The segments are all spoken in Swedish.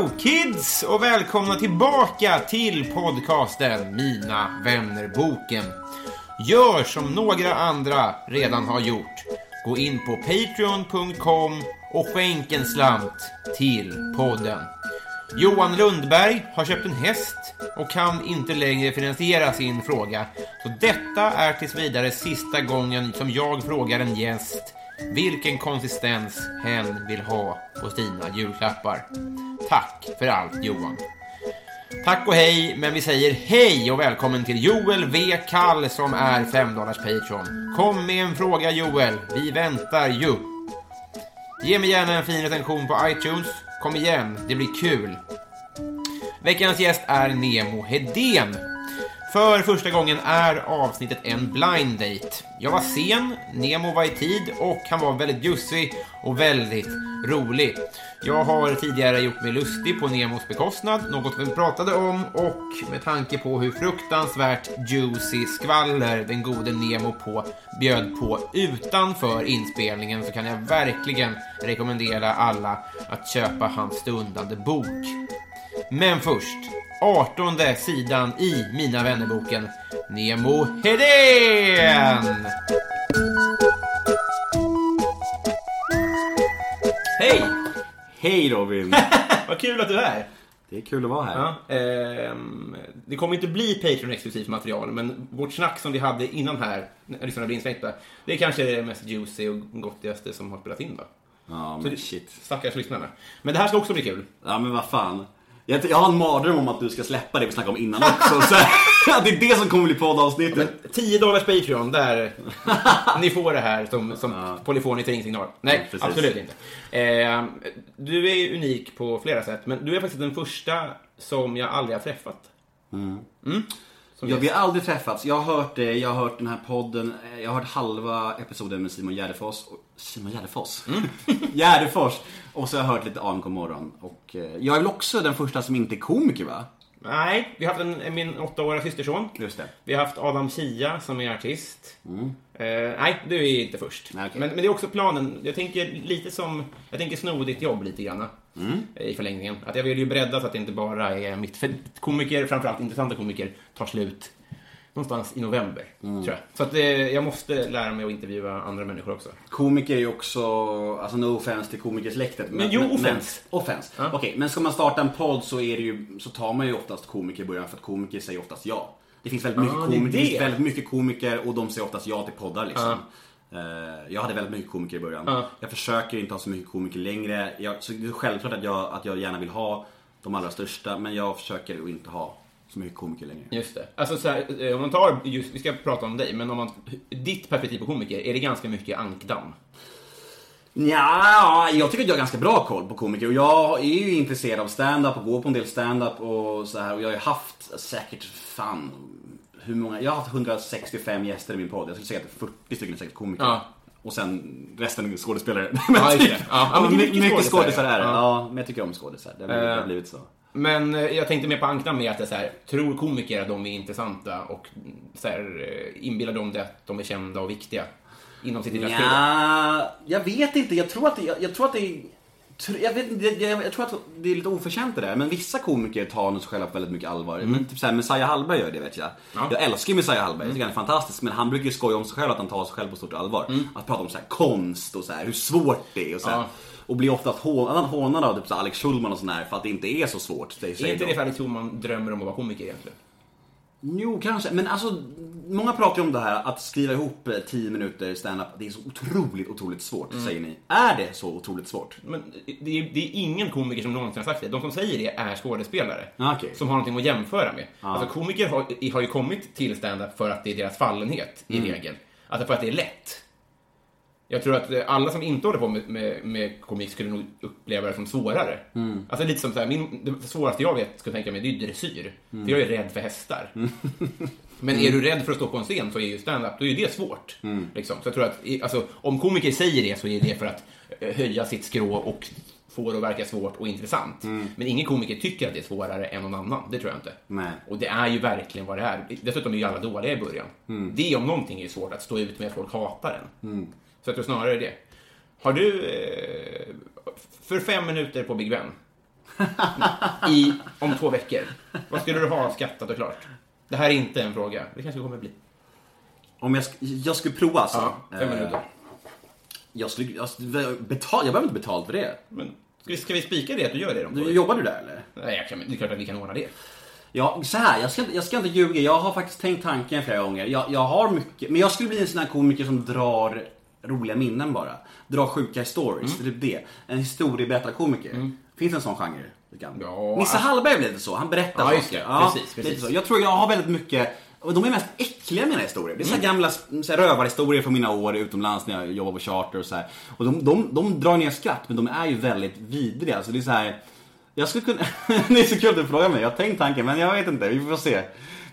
Hello kids och välkomna tillbaka till podcasten Mina vänner-boken. Gör som några andra redan har gjort. Gå in på patreon.com och skänk en slant till podden. Johan Lundberg har köpt en häst och kan inte längre finansiera sin fråga. Så detta är tills vidare sista gången som jag frågar en gäst vilken konsistens hen vill ha på sina julklappar. Tack för allt Johan. Tack och hej, men vi säger hej och välkommen till Joel V. Kall som är 5Dollars Patreon. Kom med en fråga Joel, vi väntar ju. Ge mig gärna en fin recension på iTunes. Kom igen, det blir kul. Veckans gäst är Nemo Hedén. För första gången är avsnittet en blind date. Jag var sen, Nemo var i tid och han var väldigt bjussig och väldigt rolig. Jag har tidigare gjort mig lustig på Nemos bekostnad, något vi pratade om och med tanke på hur fruktansvärt juicy skvaller den gode Nemo på bjöd på utanför inspelningen så kan jag verkligen rekommendera alla att köpa hans stundande bok. Men först, 18 sidan i Mina vännerboken, Nemo Hedén! Hej! Hej Robin! Vad kul att du är här. Det är kul att vara här. Ja, ehm, det kommer inte bli Patreon-exklusivt material, men vårt snack som vi hade innan här, när lyssnarna blir instängda, det är kanske det mest juicy och gottigaste som har spelat in då. Ja, Så men det- shit. Stackars lyssnarna. Men det här ska också bli kul. Ja, men vad fan. Jag, jag har en mardröm om att du ska släppa det vi snackade om innan också. Så det är det som kommer bli poddavsnittet. 10 dollars Patreon, där ni får det här som, som Ja. polyfoniskt ringsignal. Nej, Ja, absolut inte. Eh, du är unik på flera sätt, men du är faktiskt den första som jag aldrig har träffat. Mm. Som Ja, vi har aldrig träffats. Jag har hört det, jag har hört den här podden, eh, jag har hört halva episoden med Simon Gärdenfors. och- Simon Gärdenfors? Mm. Gärdenfors! Och så har jag hört lite AMK morgon. Och eh, jag är väl också den första som inte är komiker va? Nej, vi har haft en, min åttaåriga systerson. Just det. Vi har haft Adam Kia som är artist. Eh, nej, du är inte först. Nej, okej. men, men det är också planen. Jag tänker lite som, jag tänker sno ditt jobb lite grann. Eh, I förlängningen. Att jag vill ju bredda så att det inte bara är mitt... För komiker, framförallt intressanta komiker, tar slut någonstans i november. Tror jag. Så att eh, jag måste lära mig att intervjua andra människor också. Komiker är ju också, alltså no offense till komikersläktet. Men jo, offense. offense. Ja. Okej, men ska man starta en podd så är det ju, så tar man ju oftast komiker i början för att komiker säger oftast ja. Det finns väldigt mycket, Ah, det är komiker, det det. väldigt mycket komiker och de säger oftast ja till poddar liksom. Eh, Jag hade väldigt mycket komiker i början. Ja. Jag försöker inte ha så mycket komiker längre. Jag, så det är självklart att jag, att jag gärna vill ha de allra största men jag försöker att inte ha så mycket komiker längre. Just det. Alltså så här, eh, om man tar, just, vi ska prata om dig, men om man, ditt perspektiv på komiker, är det ganska mycket ankdamm? Ja, jag tycker att jag har ganska bra koll på komiker och jag är ju intresserad av stand-up och går på en del stand-up och så här och jag har ju haft säkert fan hur många, jag har haft 165 gäster i min podd. Jag skulle säga att 40 stycken är säkert komiker. Ja. Och sen resten är skådespelare. Ja, just det. Ja, ja, men det är my- mycket mycket skådisar, är det. ja. Ja, men jag tycker om skådisar. Det har det har blivit så. Men eh, jag tänkte mer på ankdamm med att det är så här, tror komiker att de är intressanta och mm, så här, eh, inbillar de det att de är kända och viktiga? inom sitt lilla? Ja, jag vet inte. Jag tror att det, jag, jag tror att det är... Jag, vet, jag, jag, jag tror att det är lite oförtjänt det där. Men vissa komiker tar nog sig själva på väldigt mycket allvar. Men typ såhär, Messiah Hallberg gör det vet jag. Mm. Ja. Jag älskar Messiah Hallberg. Jag tycker han är fantastisk. Men han brukar ju skoja om sig själv att han tar sig själv på stort allvar. Att prata om så här konst och så här, hur svårt det är och så. Mm. Ja. Och blir ofta hånad, hånad av typ så Alex Schulman och sån här för att det inte är så svårt. Är inte de. det för Alex Schulman drömmer om att vara komiker egentligen? Jo, kanske. Men alltså, många pratar ju om det här att skriva ihop eh, 10 minuter stand-up. Det är så otroligt, otroligt svårt, Mm. säger ni. Är det så otroligt svårt? Men det är, det är ingen komiker som någonsin har sagt det. De som säger det är skådespelare. Ah, okej. Som har någonting att jämföra med. Alltså komiker har, har ju kommit till stand-up för att det är deras fallenhet Mm. i regel. Alltså för att det är lätt. Jag tror att alla som inte håller på med, med, med komik skulle nog uppleva det som svårare. Mm. Alltså lite som så här, min, det svåraste jag vet, skulle tänka mig, det är dressyr. Mm. För jag är rädd för hästar. Men är du rädd för att stå på en scen så är ju stand-up, då är ju det svårt. Mm. Liksom. Så jag tror att, alltså, om komiker säger det så är det för att eh, höja sitt skrå och få det att verka svårt och intressant. Mm. Men ingen komiker tycker att det är svårare än någon annan. Det tror jag inte. Nej. Och det är ju verkligen vad det är. Dessutom är ju alla dåliga i början. Mm. Det om någonting är ju svårt, att stå ut med att folk hatar en. Så jag tror snarare det. Har du eh, för fem minuter på Big Ben i, om två veckor, vad skulle du ha skattat och klart? Det här är inte en fråga. Det kanske kommer bli. Om jag, jag skulle prova alltså? Ja, fem Eh, minuter. Jag skulle, jag, betal, jag behöver inte betalt för det. Men ska vi, ska vi spika det att du gör det? Du, jobbar du där eller? Nej, jag kan, det är klart att vi kan ordna det. Ja, så här, jag ska, jag ska inte ljuga. Jag har faktiskt tänkt tanken flera gånger. Jag, jag har mycket, men jag skulle bli en sån här komiker som drar roliga minnen bara. Drar sjuka stories, det är typ det. En historieberättarkomiker. Finns det en sån genre? Ja, Nisse Hallberg blev lite så, han berättar Ja, just saker. det. Precis, precis. Så. Jag tror jag har väldigt mycket och de är mest äckliga mina historier. Det är så Mm. här gamla så rövarhistorier från mina år utomlands när jag jobbade på charter och så här. Och de, de, de drar ner skratt men de är ju väldigt vidriga. Alltså det är så här. Jag skulle kunna... det är så kul att du frågar mig. Jag har tänkt tanken men jag vet inte. Vi får se.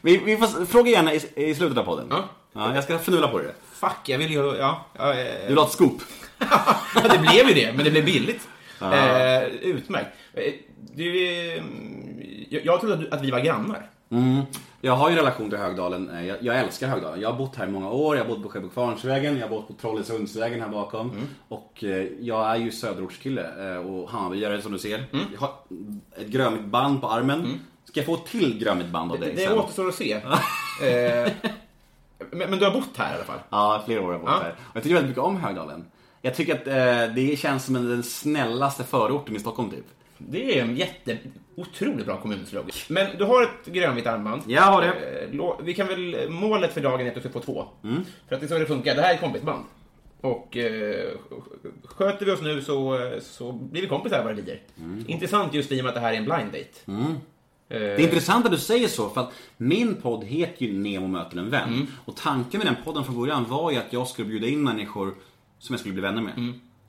Vi, vi får, fråga gärna i, i slutet av podden. Ja. Ja, jag ska förnula på det. Fuck, jag vill ju... Ja, ja, eh, Du vill ha ett scoop? det blev ju det, men det blev billigt. Eh, utmärkt. Eh, Du, eh, jag, jag trodde att vi var grannar. Mm. Jag har ju en relation till Högdalen. Eh, Jag, jag älskar Högdalen. Jag har bott här i många år. Jag har bott på Sjöbokvarnsvägen, jag har bott på Trollesundsvägen här bakom. Och eh, jag är ju söderortskille eh, och Hammarbyare som du ser. Jag har ett grönt band på armen. Ska jag få ett till grönt band av Det, dig det sen? återstår att se. eh, men, men du har bott här i alla fall? Ja, flera år har jag bott Ja. här. Och jag tycker väldigt mycket om Högdalen. Jag tycker att eh, det känns som den snällaste förorten i Stockholm typ. Det är en jätte, otroligt bra kommunslogan. Men du har ett grönvitt armband. Jag har det. Eh, Vi kan väl, målet för dagen är att du ska få två. För att det är så det funkar. Det här är ett kompisband. Och eh, sköter vi oss nu så, så blir vi kompisar vad det lider. Intressant just i och med att det här är en blind date. Eh, Det är intressant att du säger så, för att min podd heter ju Nemo möter en vän. Och tanken med den podden från början var ju att jag skulle bjuda in människor som jag skulle bli vänner med.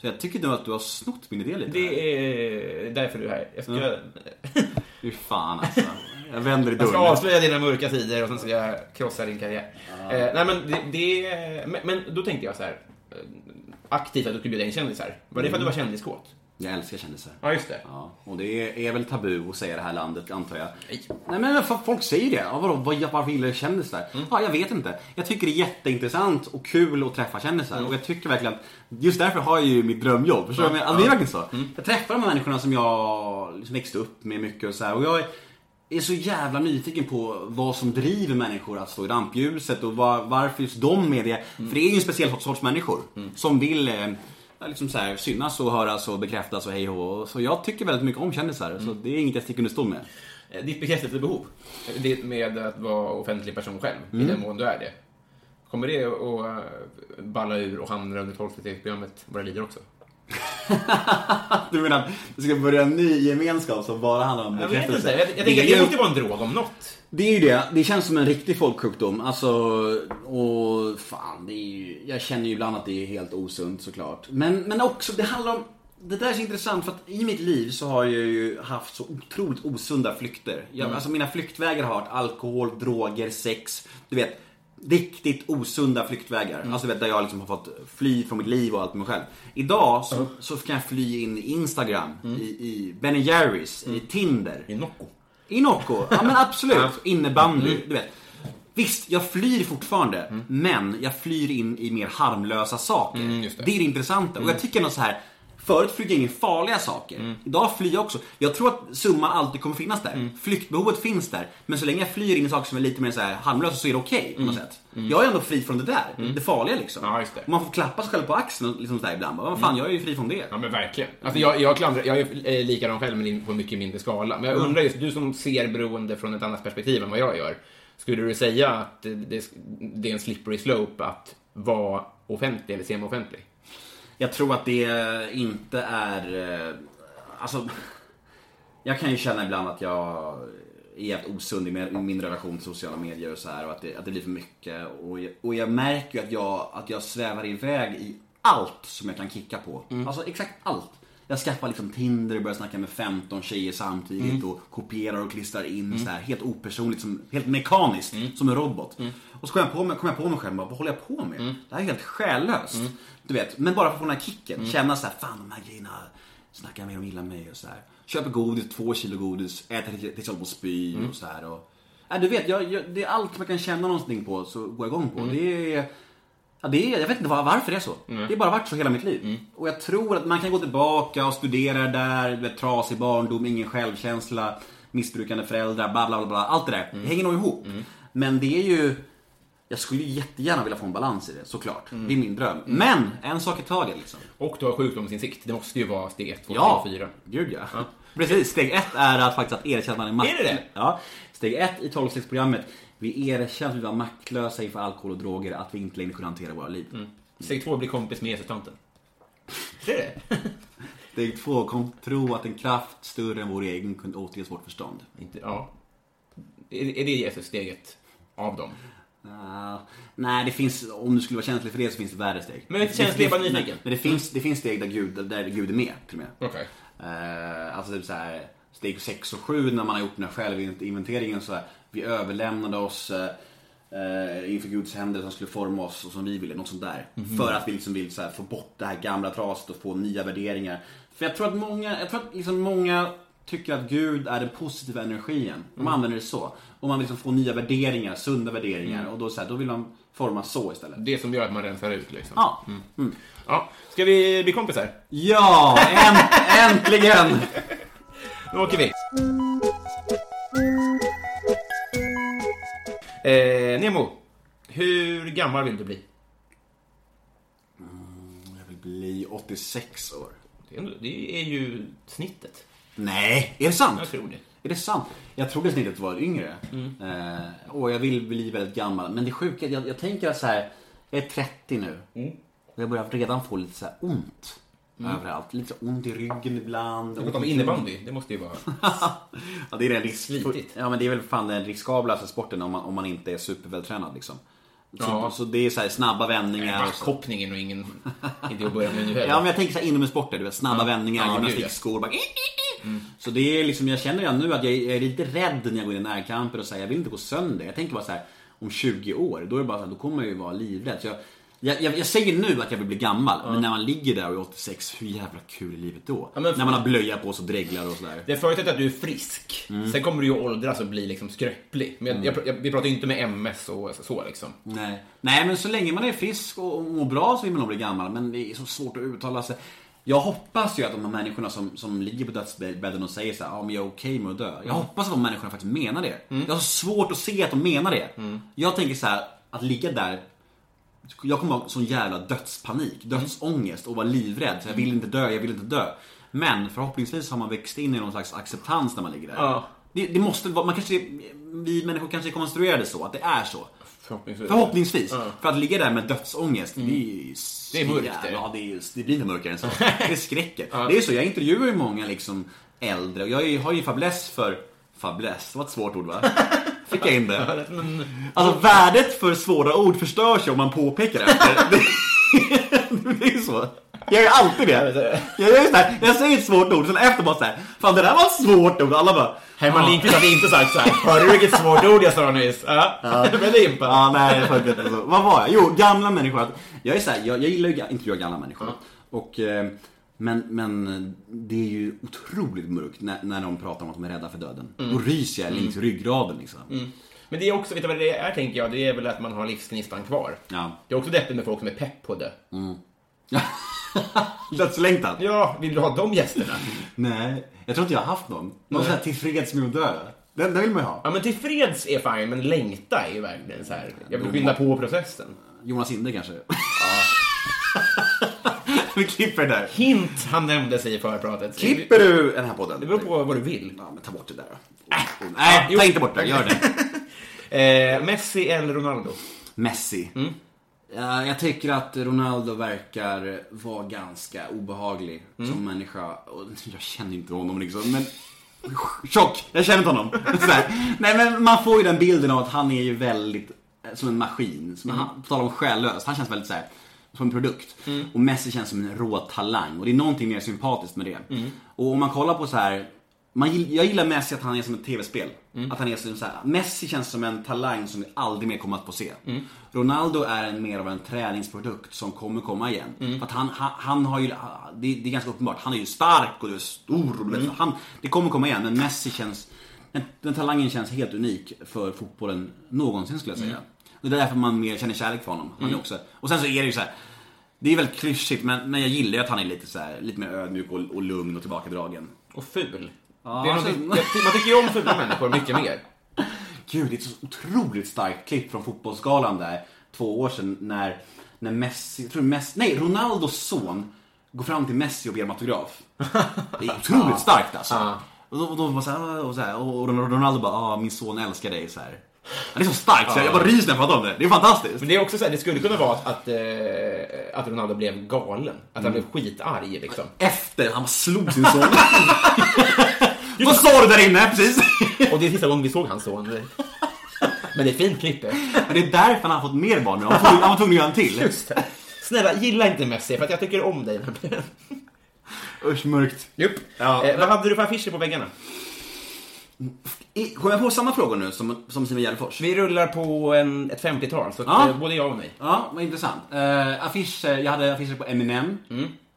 Så jag tycker nog att du har snott min idé lite. här. Det är därför du är här. Jag ska, Fy fan alltså. Jag vänder i jag ska dörren. avslöja dina mörka sidor och sen ska jag krossa din karriär. Eh, nej, men, det, det, men, men då tänkte jag så här. eh, Aktivt att du skulle bjuda in kändisar. Var det för att du var kändiskåt? Jag älskar kändisar. Ja, just det. Ja, och det är, är väl tabu att säga det här landet, antar jag. Nej. Nej men folk säger det. Ja, vadå, vad, varför gillar du kändisar? Ja, jag vet inte. Jag tycker det är jätteintressant och kul att träffa kändisar. Och jag tycker verkligen att, just därför har jag ju mitt drömjobb. Förstår du? menar? Alltså, det är verkligen så. Jag träffar de här människorna som jag liksom växte upp med mycket och så här. Och jag är, så jävla nyfiken på vad som driver människor att stå i rampljuset och var, varför just de är det. För det är ju en speciell sorts människor som vill eh, liksom så här, synas och höras och bekräftas och hej och. Så jag tycker väldigt mycket om kändisar. Så det är inget jag sticker under stol med. Eh, Ditt bekräftelsebehov, det med att vara offentlig person själv, i den mån du är det. Kommer det att eh, balla ur och hamna under 12 programmet vad det lider också? Du menar att det ska börja en ny gemenskap som bara handlar om Jag vet bekräftelse? inte, jag, jag det, tänker att det måste vara en drog om något. Det är ju det. Det känns som en riktig folksjukdom. Alltså, och fan, det är ju, jag känner ju ibland att det är helt osunt såklart. Men, men också, det handlar om det där är så intressant för att i mitt liv så har jag ju haft så otroligt osunda flykter. Jag, Alltså mina flyktvägar har varit alkohol, droger, sex. Du vet, riktigt osunda flyktvägar. Alltså du vet, där jag liksom har fått fly från mitt liv och allt med mig själv. Idag så, så kan jag fly in i Instagram, i, i Ben Jerrys, i Tinder. I Nocco. I Nocco, ja men absolut. Innebandy, du vet. Visst, jag flyr fortfarande, men jag flyr in i mer harmlösa saker. Mm, det. det är det intressanta. Och jag tycker nog så här. Förut flög jag in i farliga saker. Mm. Idag flyr jag också. Jag tror att summan alltid kommer finnas där. Mm. Flyktbehovet finns där. Men så länge jag flyr in i saker som är lite mer så här harmlösa så är det okej på något sätt. Jag är ändå fri från det där. Det farliga liksom. Mm. Ja, det. Man får klappa sig själv på axeln liksom så där ibland. Vad fan, jag är ju fri från det. Ja men verkligen. Alltså jag, jag, klandrar, jag är eh, likadan själv men på mycket mindre skala. Men jag undrar just, du som ser beroende från ett annat perspektiv än vad jag gör. Skulle du säga att det, det är en slippery slope att vara offentlig eller semi-offentlig? Jag tror att det inte är... eh, Alltså... Jag kan ju känna ibland att jag är jävligt osund i min- relation till sociala medier och så här och att det, att det blir för mycket. Och jag, och jag märker ju att jag, att jag svävar iväg i allt som jag kan kicka på. Alltså exakt allt. Jag skaffar liksom Tinder och börjar snacka med 15 tjejer samtidigt och kopierar och klistrar in så här helt opersonligt, som, helt mekaniskt, som en robot. Och så kom jag, på mig, kom jag på mig själv bara, vad håller jag på med? Det här är helt själlöst. Du vet, men bara för att få den här kicken. Känna så här, fan de här grejerna snackar mer om illa mig och så här. Köper godis, två kilo godis, äter tills jag på spy och så här. Och, ja, du vet, jag, jag, det är allt man kan känna någonting på så går jag igång på. Det är, ja, det är, jag vet inte var, varför det är så. Det har bara varit så hela mitt liv. Och jag tror att man kan gå tillbaka och studera där, vet, trasig barndom, ingen självkänsla, missbrukande föräldrar, bla bla bla. bla. Allt det där, det hänger nog ihop. Men det är ju jag skulle ju jättegärna vilja få en balans i det, såklart. Det är min dröm. Men, en sak i taget liksom. Och du har sjukdomsinsikt. Det måste ju vara steg 1, 2, 3 Ja, och 4. gud ja. Precis, steg ett är att faktiskt att erkänna att man är maktlös. Är det det? Ja. Steg ett i 12-stegsprogrammet. Vi erkänner att vi var maktlösa inför alkohol och droger, att vi inte längre kunde hantera våra liv. Mm. Steg 2 blir kompis med Jesus-tanten. Det är det? Steg två, kom tro att en kraft större än vår egen kunde återges vårt förstånd. Inte, ja. Är, är det Jesus-steget av dem? Ah, nej, det finns, om du skulle vara känslig för det så finns det värre steg. Men det känns det bara nyfiken. Men det finns, det finns steg där Gud, där Gud är med, till och med. Okej. Eh, alltså typ så här, steg 6 och 7 när man har gjort den här självinventeringen så här, vi överlämnade oss eh, inför Guds händer som skulle forma oss och som vi ville, något sånt där. För att vi liksom vill så här, få bort det här gamla traset och få nya värderingar. För jag tror att många, jag tror att liksom många tycker att Gud är den positiva energin. De använder det så. Och man vill liksom få nya värderingar, sunda värderingar. Och då, så här, då vill man forma så istället. Det som gör att man rensar ut liksom. Ja. ja. Ska vi bli kompisar? Ja, änt- äntligen! Nu åker vi. Eh, Nemo, hur gammal vill du bli? Jag vill bli 86 år. Det är, det är ju snittet. Nej, är det sant? Jag tror det. Är det sant? Jag trodde snittet var yngre. Eh, och jag vill bli väldigt gammal. Men det sjuka jag, jag tänker så här. Jag är 30 nu. Och jag börjar redan få lite så här ont. Överallt. Lite ont i ryggen ibland. Något om innebandy, det måste ju vara... ja, det är den risk... Slitigt. Ja, men det är väl fan den riskablaste sporten om man, om man inte är supervältränad liksom. Så, Ja. så det är så här snabba vändningar. och så. Backhoppningen och ingen idé att börja med nu heller. Ja, men jag tänker så här inomhussporter, du vet, snabba vändningar, Ja, gud, ja. gymnastikskor, bara... Så det är liksom, jag känner redan nu att jag är, jag är lite rädd när jag går in i närkamper och säger jag vill inte gå sönder. Jag tänker bara så här, om 20 år, då är det bara så här, då kommer jag ju vara livrädd. Så jag, jag, jag, jag säger nu att jag vill bli gammal, men när man ligger där och är 86, hur jävla kul är livet då? Ja, när man har blöja på sig och dreglar och sådär. Det förutsätter att du är frisk. Mm. Sen kommer du ju åldras och bli liksom skröplig. Men jag, jag, vi pratar ju inte med MS och så liksom. Nej. Nej, men så länge man är frisk och och mår bra så vill man nog bli gammal. Men det är så svårt att uttala sig. Jag hoppas ju att de här människorna som, som ligger på dödsbädden och säger så här, ja men jag är okej med att dö. Jag hoppas att de människorna faktiskt menar det. Jag har så svårt att se att de menar det. Jag tänker så här, att ligga där jag kommer ha sån jävla dödspanik, dödsångest och vara livrädd. Så jag vill inte dö, jag vill inte dö. Men förhoppningsvis har man växt in i någon slags acceptans när man ligger där. Ja. Det, det måste vara, man kanske, vi människor kanske är konstruerade så, att det är så. Förhoppningsvis. Förhoppningsvis. Ja. För att ligga där med dödsångest, det är ju Mm. Det är mörkt, det. Ja, det, är, det blir mörkare än så. Det skräcker. Det är så, jag intervjuar ju många liksom äldre och jag är- har ju fäbless för Fäbless, det var ett svårt ord va? Fick jag in det? Alltså värdet för svåra ord förstörs ju om man påpekar. Det, det är ju så. Jag gör alltid det. Jag, gör så här, jag säger ett svårt ord, sen efter bara så här, Fan det där var ett svårt ord. Alla bara Herman Lindqvist hade inte sagt så här. Hörde du vilket svårt ord jag sa nyss? Ja. Men det är impa. Ja, nej, jag inte så. Vad var jag? Jo, gamla människor. Jag är så här, jag, jag gillar ju intervjua gamla människor. Och, eh, men, men det är ju otroligt mörkt när, när de pratar om att de är rädda för döden. Då ryser jag längs ryggraden liksom. Men det är också, vet du vad det är tänker jag? Det är väl att man har livsgnistan kvar. Ja. Det är också deppigt med folk som är pepp på det. Dödslängtan? Ja, vill du ha de gästerna? Nej, jag tror inte jag har haft någon. Någon sån här tillfreds med att dö. Den, den vill man ju ha. Ja, men tillfreds är fine, men längta är ju verkligen så här. Jag vill skynda på processen. Jonas Inde kanske? Ja. Vi klipper det där. Hint han nämnde sig i förpratet. Klipper du den här podden? Det beror på vad du vill. Ja, men ta bort det där då. Nej, jo. ta inte bort det. Gör det. Eh, Messi eller Ronaldo? Messi. Ja, jag tycker att Ronaldo verkar vara ganska obehaglig som människa. Och jag känner inte honom liksom, men... Chock! Jag känner inte honom. Nej men man får ju den bilden av att han är ju väldigt eh, som en maskin. Som han, på tal om själlös, han känns väldigt såhär som en produkt. Och Messi känns som en rå talang. Och det är någonting mer sympatiskt med det. Och om man kollar på så här. Man, jag gillar Messi att han är som ett tv-spel. Att han är som så här, Messi känns som en talang som vi aldrig mer kommer att få se. Ronaldo är en mer av en träningsprodukt som kommer komma igen. För att han, han, han har ju, det, det är ganska uppenbart, han är ju stark och är stor. Och vet, han, det kommer komma igen, men Messi känns, den, den talangen känns helt unik för fotbollen någonsin skulle jag säga. Och det är därför man mer känner kärlek för honom. Han är också, och sen så är det ju så här. Det är väldigt klyschigt men, men jag gillar ju att han är lite så här, lite mer ödmjuk och, och lugn och tillbakadragen. Och ful. Ja, det är alltså- någonting- jag- man tycker ju om fula människor mycket mer. Gud, det är ett så otroligt starkt klipp från Fotbollsgalan där, två år sedan, när, när Messi, jag tror Messi, nej, Ronaldos son går fram till Messi och ber om autograf. Det är otroligt starkt alltså. Och då, och då var så här, och, så här, och Ronaldo bara, ah, min son älskar dig så här. Ja, Det är så starkt, så jag bara ryser när jag pratar om det. Det är fantastiskt. Men det är också så här, det skulle kunna vara att, att, eh, att Ronaldo blev galen. Att han blev skitarg liksom. Efter han slog sin son. Vad sa du där inne? Precis. Och det är sista gången vi såg hans son. Men det är fint klipp. Men det är därför han har fått mer barn nu. Han var tvungen- han var tvungen att göra en till. Just det. Snälla, gilla inte Messi för att jag tycker om dig. Usch, mörkt. Jupp. Ja. Eh, vad hade du för affischer på väggarna? Kommer jag på samma frågor nu som, som Simon Gärdenfors? Vi rullar på en, ett 50-tal, så Ja. eh, både jag och nej. Ja, vad intressant. Uh, affischer, jag hade affischer på Eminem.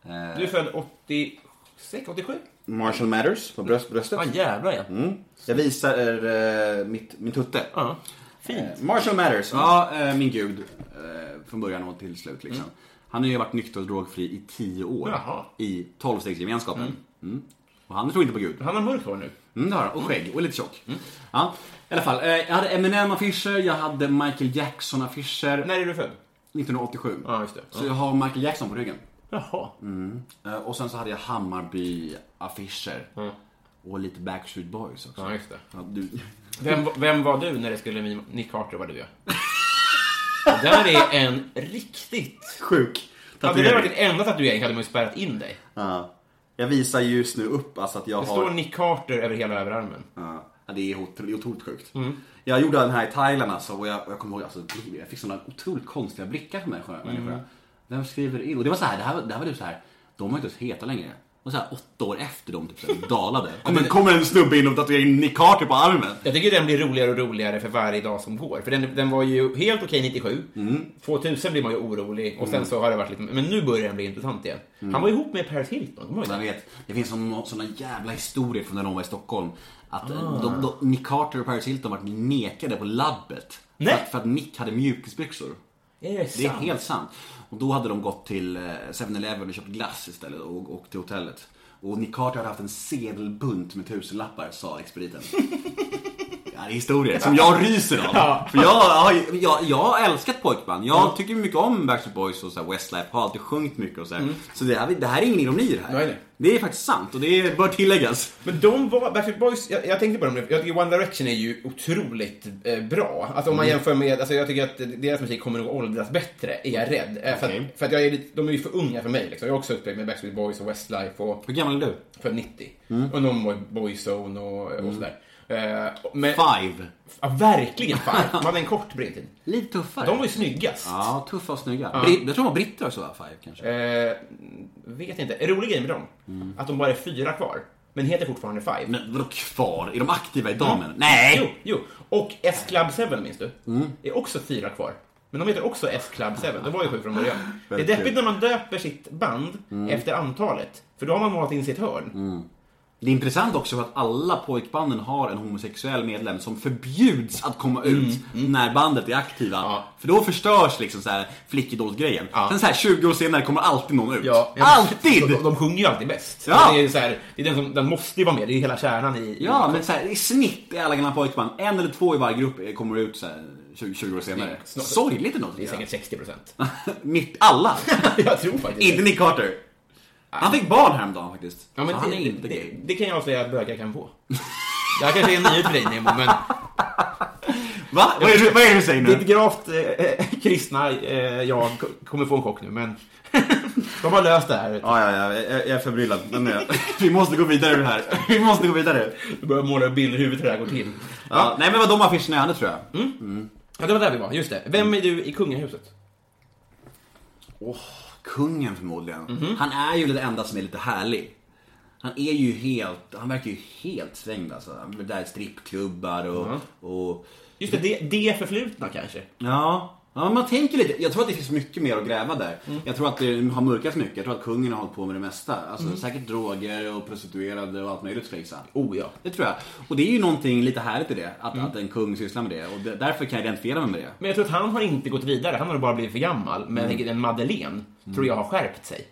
Du är född 86, 87? Marshall Matters på bröst, bröstet. Ja, jävlar ja. Jag visar er, mitt, min tutte. ja. Fint. Eh, Marshall Matters, ja eh, min gud. eh, från början och till slut liksom. Han har ju varit nykter och drogfri i 10 år. Jaha. I 12-stegsgemenskapen. Mm. Och han tror inte på Gud. Han har mörkt hår nu. Mm, det har han. Och skägg. Och lite tjock. Ja, i alla fall. Eh, jag hade Eminem-affischer, jag hade Michael Jackson-affischer. När är du född? 1987. Ja, just det. Så jag har Michael Jackson på ryggen. Jaha. Eh, och sen så hade jag Hammarby-affischer. Och lite Backstreet Boys också. Ja, just det. Ja, du... Vem, vem var du när det skulle bli Nick Carter var du ja. Det där är en riktigt... Sjuk. Hade det varit din enda tatuering hade man ju spärrat in dig. Ja. Jag visar just nu upp alltså att jag Det har... står Nick Carter över hela överarmen. Ja, det är otro- det är otroligt sjukt. Jag gjorde den här i Thailand alltså, och jag, och jag kommer ihåg, alltså, jag fick sådana otroligt konstiga blickar från människor. människor. Vem skriver in? Och det var så här, det här, var- det här var typ så här, de var inte ens heta längre. Och så här, åtta år efter de typ så här, dalade. Kommer, kommer en snubbe in och tatuerar in Nick Carter på armen. Jag tycker den blir roligare och roligare för varje dag som går. För den, den var ju helt okej 97. 2000 blir man ju orolig och sen så har det varit lite... Men nu börjar den bli intressant igen. Han var ihop med Paris Hilton, kommer du ihåg det? vet, det finns såna jävla historier från när de var i Stockholm. Att ah. de, de, Nick Carter och Paris Hilton varit nekade på labbet. Nej. För, att, för att Nick hade mjukisbyxor. Är det Det är helt sant. Och då hade de gått till eh, 7-Eleven och köpt glass istället och åkt till hotellet. Och Nick Carter hade haft en sedelbunt med tusenlappar, sa expediten. Ja, är historier som jag ryser av. För jag, har- jag, jag har älskat pojkband. Jag tycker mycket om Backstreet Boys och så här Westlife. Har alltid sjungit mycket och så här. Så det här, det här är ingen ironi det här. Nej, nej. Det är faktiskt sant och det bör tilläggas. Men de var, Backstreet Boys, jag, jag tänkte på dem nu, jag tycker One Direction är ju otroligt eh, bra. Alltså om man jämför med, alltså jag tycker att deras musik kommer nog åldras bättre, är jag rädd. Eh, För, Okej. att, för att jag är lite, de är ju för unga för mig liksom. Jag är också uppväxt med Backstreet Boys och Westlife och Hur gammal är du? född 90. Och någon Boyzone och, och sådär. Eh, men, Five. ja, verkligen fan. De hade en kort bredtid. Lite tuffare. De var ju snyggast. Ja, tuffa och snygga. Brit- jag tror de var britter också va? Five kanske. Eh, vet inte. En rolig grej med dem, att de bara är fyra kvar. Men heter fortfarande Five. Men vadå kvar? Är de aktiva idag menar du? Nej! Jo, jo. Och S-Club 7, minns du? är också fyra kvar. Men de heter också S-Club 7. De var ju sju från början. Det är deppigt när man döper sitt band efter antalet. För då har man målat in sitt hörn. Det är intressant också för att alla pojkbanden har en homosexuell medlem som förbjuds att komma ut när bandet är aktiva. Mm, Ja. För då förstörs liksom så här flickidols-grejen. Ja. Sen så här 20 år senare kommer alltid någon ut. Ja, Alltid! De, de sjunger ju alltid bäst. Ja. Det är, så här, det är den, som, den måste ju vara med, det är ju hela kärnan i... Ja, men så här, i snitt i alla gamla pojkband, en eller två i varje grupp kommer ut så här 20, 20 år senare. Snart- Sorgligt ändå. Det är säkert 60 procent. Mitt alla. jag tror faktiskt inte Nick Carter. Han fick barn häromdagen faktiskt. Ja, men så han det, är inte det, gay. det kan jag säga att bögar kan få. Det här kanske är en nyhet för dig Nemo, men Va? Vad är, det, vad är det du säger nu? ditt gravt eh, kristna eh, jag kommer få en chock nu, men de har löst det här. Ja, ja, ja, jag, jag är förbryllad. Men, eh, vi måste gå vidare ur det här. Vi måste gå vidare. Du börjar måla bilder i huvudet hur det här går till. Ja, nej, men vad de affischerna jag hade tror jag. Ja, det var där vi var, just det. Vem är du i kungahuset? Åh, kungen förmodligen. Mhm. Han är ju den enda som är lite härlig. Han är ju helt, han verkar ju helt svängd alltså. Med där strippklubbar och, Mhm. och Just det, det, det förflutna kanske. Ja. Ja, man tänker lite. Jag tror att det finns mycket mer att gräva där. Mm. Jag tror att det har mörkats mycket. Jag tror att kungen har hållit på med det mesta. Alltså Mm. säkert droger och prostituerade och allt möjligt skulle jag gissa. Oh ja. Det tror jag. Och det är ju någonting lite härligt i det. Att, Mm. att en kung sysslar med det. Och därför kan jag identifiera mig med det. Men jag tror att han har inte gått vidare, han har bara blivit för gammal. Men tänker, en Madeleine tror jag har skärpt sig.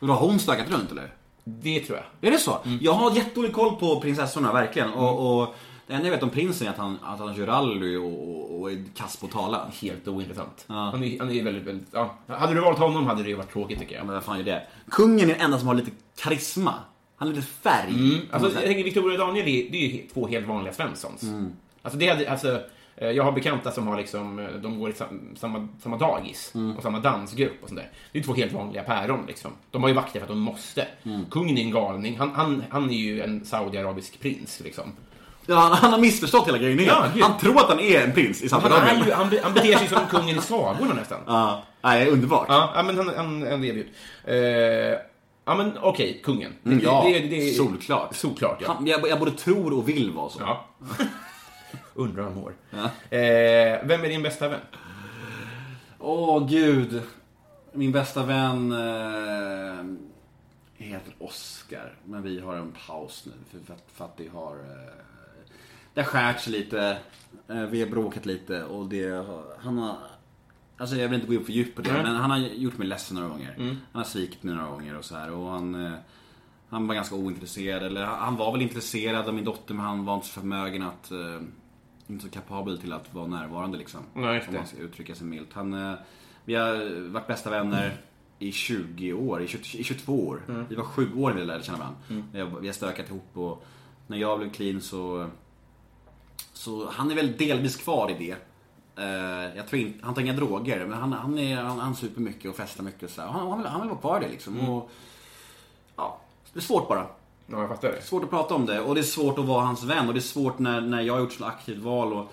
Och då har hon stökat runt eller? Det tror jag. Är det så? Mm. Jag har jättedålig koll på prinsessorna, verkligen. Och, och det enda jag vet om prinsen är att han, att han kör rally och, och, och är kass på att tala. Helt ointressant. Ja. Han, är, han är väldigt, väldigt... Ja. Hade du valt honom hade det ju varit tråkigt tycker Ja, jag. men vad fan är det? Kungen är den enda som har lite karisma. Han har lite färg. man Alltså, jag tänker Victoria och Daniel, det är, det är ju två helt vanliga Svenssons. Alltså, det hade, alltså, eh, jag har bekanta som har liksom, eh, de går i sam, samma, samma dagis och samma dansgrupp och sånt där. Det är två helt vanliga päron liksom. De har ju vakter för att de måste. Kungen är en galning. Han, han, han är ju en saudiarabisk prins liksom. Ja, han, han har missförstått hela grejen. Ja, gud. han tror att han är en prins i Han, Saudiarabien. är ju, han, be- han beter sig som kungen i sagorna nästan. Ja, nej, underbart. Ja, ja, men han, han, han lever ju. Eh, ja, men okej, kungen. Det, Mm, ja, det, det, solklart. Solklart, ja. Han, jag, jag både tror och vill vara så. ja. Undrar hur han mår. Ja. Eh, vem är din bästa vän? Åh, gud. Min bästa vän eh, heter Oscar. Men vi har en paus nu. För, för, att, för att det har... Eh, det har skärt sig lite. Eh, vi har bråkat lite och det han har... Alltså jag vill inte gå in för djupt på det, Nej. men han har gjort mig ledsen några gånger. Han har svikit mig några gånger och så här. Och han, eh, han var ganska ointresserad, eller han var väl intresserad av min dotter men han var inte så förmögen att... Eh, inte så kapabel till att vara närvarande liksom. Nej, Om man ska uttrycka sig milt. Han, vi har varit bästa vänner i 20 år, i 20, i 22 år. Mm. Vi var sju år när vi lärde känna varandra. Har- Vi har stökat ihop och när jag blev clean så... Så han är väl delvis kvar i det. Eh, jag tror inte, han tar inga droger, men han, han, är, han, han super mycket och festar mycket och så. Han, han, vill, han vill vara kvar i det liksom. Mm. Och, ja, det är svårt bara. Ja, jag fattar det. Svårt att prata om det och det är svårt att vara hans vän och det är svårt när, när jag har gjort så aktivt val och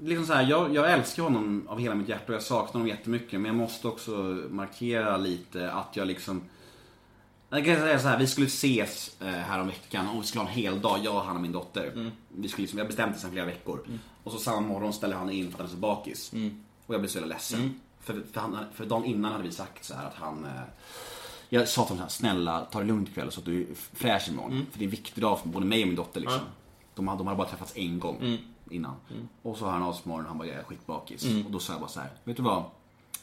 liksom så här, jag, jag älskar honom av hela mitt hjärta och jag saknar honom jättemycket men jag måste också markera lite att jag liksom jag kan säga så här, vi skulle ses eh, här om veckan och vi skulle ha en hel dag, jag, han och min dotter. Vi skulle liksom, bestämt det sedan flera veckor. Och så samma morgon ställer han in för att han är så bakis. Och jag blir så jävla ledsen. För, för, han, för dagen innan hade vi sagt så här att han eh, jag sa till honom så här, snälla ta det lugnt ikväll så att du är fräsch imorgon. För det är en viktig dag för både mig och min dotter liksom. De, de hade bara träffats en gång innan. Och så hör han av sig på morgonen han bara, jag är skitbakis. Och då sa jag bara så här, vet du vad?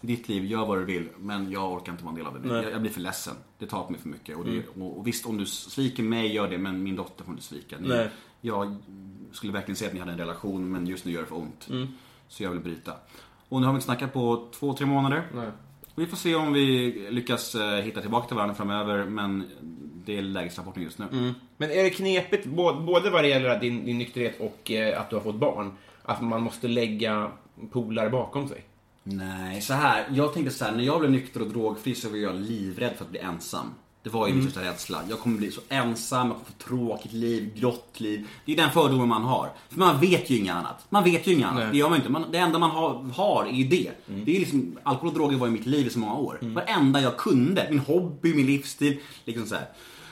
Ditt liv, gör vad du vill, men jag orkar inte vara en del av det. Jag, jag blir för ledsen. Det tar på mig för mycket. Och, det, och, och visst, om du sviker mig, gör det, men min dotter får du svika. Ni, Nej. jag skulle verkligen säga att ni hade en relation, men just nu gör det för ont. Så jag vill bryta. Och nu har vi inte snackat på två, tre månader. Nej. Vi får se om vi lyckas eh, hitta tillbaka till varandra framöver, men det är lägesrapporten just nu. Men är det knepigt, bå- både vad det gäller din, din nykterhet och eh, att du har fått barn, att man måste lägga polare bakom sig? Nej, så här. Jag tänkte så här, när jag blev nykter och drogfri så var jag livrädd för att bli ensam. Det var ju min största rädsla. Jag kommer bli så ensam, jag kommer få tråkigt liv, grått liv. Det är den fördomen man har. För man vet ju inget annat. Man vet ju inget annat. Nej. Det gör man inte. Man, det enda man har, har är ju det. Det är liksom, alkohol och droger var i mitt liv i så många år. Varenda jag kunde. Min hobby, min livsstil. Liksom så.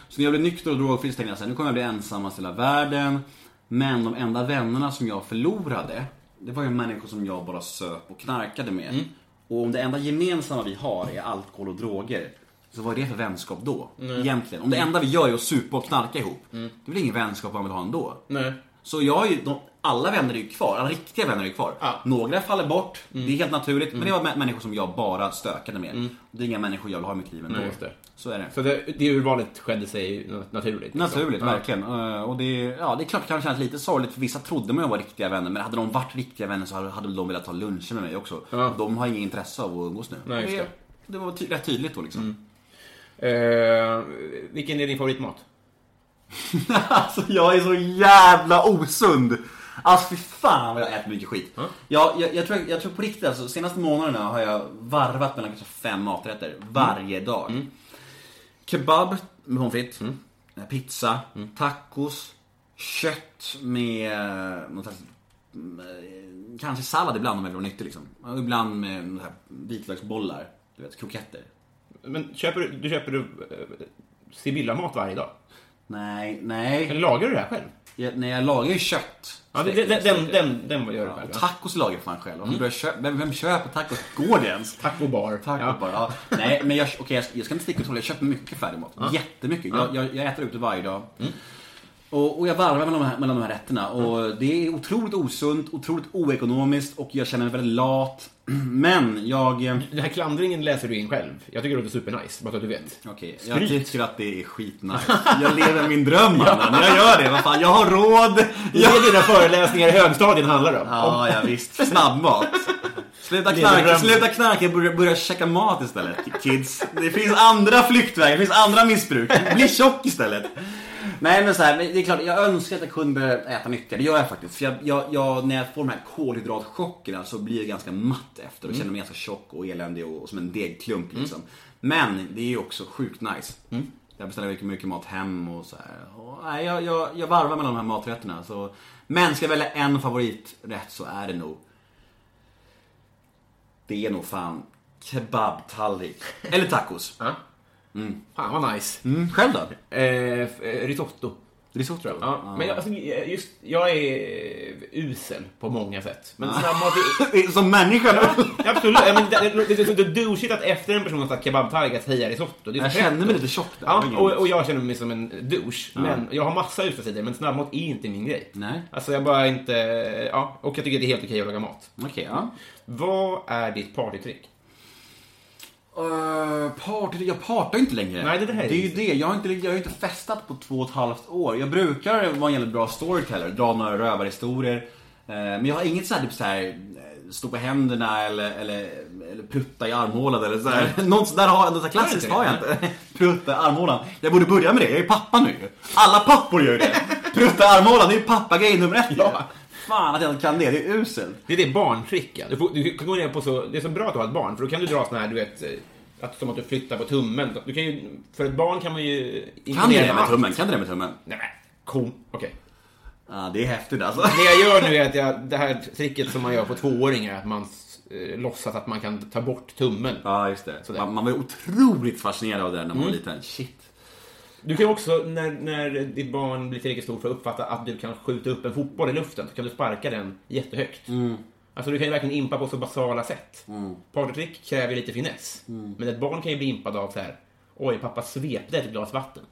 Så när jag blev nykter och drogfri så tänkte jag så här, nu kommer jag bli ensammast i hela världen. Men de enda vännerna som jag förlorade, det var ju människor som jag bara söp och knarkade med. Och om det enda gemensamma vi har är alkohol och droger, Så vad är det för vänskap då? Egentligen. Om det enda vi gör är att supa och knarka ihop. Mm. Det väl ingen vänskap man vill ha ändå? Nej. Så jag är ju, de, alla vänner är ju kvar, alla riktiga vänner är ju kvar. Ja. Mm. Några faller bort, det är helt naturligt. Men det var mä- människor som jag bara stökade med. Det är inga människor jag vill ha i mitt liv ändå. Nej. Så är det. Så det, det urvalet skedde sig naturligt? Naturligt, Ja. verkligen. Eh, Och det, ja, det är klart det kan kännas lite sorgligt för vissa trodde man var riktiga vänner men hade de varit riktiga vänner så hade, de velat ta luncher med mig också. Ja. De har inget intresse av att umgås nu. Nej, det, det. var ty- rätt tydligt då liksom. Eh, vilken är din favoritmat? alltså jag är så jävla osund. Alltså fy fan vad jag äter mycket skit. Jag, jag, jag, tror, jag tror på riktigt alltså, senaste månaderna har jag varvat mellan kanske fem maträtter varje dag. Kebab med pommes frites, eh, pizza, tacos, kött med eh, någon slags, mm, eh, kanske sallad ibland om jag vill vara nyttig liksom. Och ibland med någon här vitlöksbollar, du vet, kroketter. Men köper du, du köper du Sibylla-mat varje dag? Nej, nej. Eller lagar du det här själv? Jag, nej, jag lagar ju kött. Ja, det, det, den, den, den gör du själv. Och Ja. tacos lagar jag fan själv. Börjar köpa, vem, vem köper tacos? Går det ens? Taco bar. Taco ja. bara. Ja. Nej, men jag, okej, jag, jag ska inte sticka ut håll. Jag köper mycket färdigmat. Jättemycket. Jag, jag, jag äter ute varje dag. Och, och jag varvar mellan de, här, mellan de här rätterna. Och det är otroligt osunt, otroligt oekonomiskt och jag känner mig väldigt lat. Men jag... eh, Den här klandringen läser du in själv. Jag tycker det låter supernice, bara så att du vet. Okej, jag Skryt. tycker att det är skitnice. Jag lever min dröm mannen. Jag gör det. Vad fan, jag har råd. Det är dina föreläsningar i högstadien handlar om. Ja, ja visst. Snabbmat. Sluta knarka, sluta knarka, börja, börja käka mat istället. Kids. Det finns andra flyktvägar, det finns andra missbruk. Bli tjock istället. Nej men så här, det är klart, jag önskar att jag kunde äta nyttigare. Det gör jag faktiskt. För jag, jag, jag, när jag får de här kolhydratchockerna så blir jag ganska matt efter och känner mig ganska tjock och eländig och, och som en degklump liksom. Men det är ju också sjukt nice. Jag beställer mycket, mycket mat hem och så. Och, nej, jag, jag, jag varvar mellan de här maträtterna. Så. Men ska jag välja en favoriträtt så är det nog det är nog fan kebabtallrik. Eller tacos. Ja. Fan vad nice. Mm, själv då? Eh, eh, risotto. Risotto? Ja. Men jag, alltså, just, jag är usel på många sätt. Men snabbmat är... Som människa? Absolut. Ja, men det, det, det, det är douchigt att efter en person har sagt kebabtallrik att säga risotto. Det är Jag känner mig lite tjock där. Ja, och, och jag känner mig som en douche. Men jag har massa usla sidor, men snabbmat är inte min grej. Nej. Alltså jag bara inte... Ja, och jag tycker det är helt okej att laga mat. Okej, ja. Vad är ditt partytrick? Uh, party, jag partar ju inte längre. Nej, det är det här. det är ju det. Jag har, inte, jag har ju inte festat på två och ett halvt år. Jag brukar vara en jävligt bra storyteller, dra några rövarhistorier. Eh, men jag har inget såhär, typ såhär, eh, stå på händerna eller, eller, eller prutta i armhålan eller sådär. Något sådär har, något sådär klassiskt har jag inte. Prutta i armhålan. Jag borde börja med det, jag är pappa nu. Alla pappor gör ju det. Prutta i armhålan, det är pappagrej nummer ett. Ja. Fan att jag inte kan det, det är uselt. Det är det barntrick, ja. du, får, du kan gå ner på så... Det är så bra att du har ett barn, för då kan du dra såna här, du vet... eh, Att, som att du flyttar på tummen. Du kan ju, för ett barn kan man ju... Kan du det med allt. tummen? Kan du det med tummen? Nej, kom. Okej. Ja, det är häftigt alltså. Det jag gör nu är att jag, det här tricket som man gör på tvååringar, att man eh, låtsas att man kan ta bort tummen. Ja, just det. Mm. Man, man var ju otroligt fascinerad av det när man var liten. Shit. Du kan också, när, när ditt barn blir tillräckligt stort för att uppfatta att du kan skjuta upp en fotboll i luften, så kan du sparka den jättehögt. Mm. Alltså du kan ju verkligen impa på så basala sätt. Partytrick kräver ju lite finess. Mm. Men ett barn kan ju bli impad av så här. Oj, pappa svepte ett glas vatten.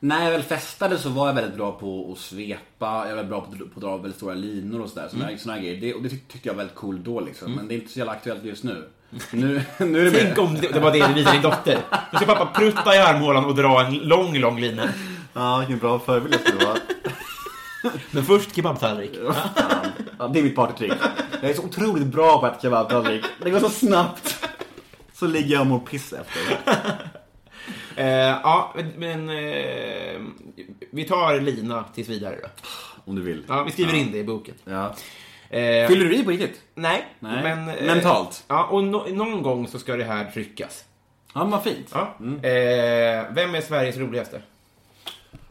När jag väl festade så var jag väldigt bra på att svepa, jag var bra på, på att dra väldigt stora linor och sådär. Såna, Mm. såna grejer. Det, och det tyck, tyckte jag var väldigt cool då liksom. Men det är inte så jävla aktuellt just nu. Nu, nu är det Tänk om det, det var det du visade din dotter. Nu ska pappa prutta i armhålan och dra en lång, lång lina. Ja, vilken bra förebild jag skulle vara. Men först kebabtallrik. Ja, det är mitt partytrick. Jag är så otroligt bra på att kebabtallrik. Det går så snabbt. Så ligger jag och mår piss efter. Eh, ja, men eh, vi tar lina tills vidare då. Om du vill. Ja, vi skriver in det i boken. Ja. Eh, Fyller du i på riktigt? nej, Nej. men... eh, Mentalt? Ja, och no, någon gång så ska det här tryckas. Ja, vad fint. Ja. Eh, vem är Sveriges roligaste?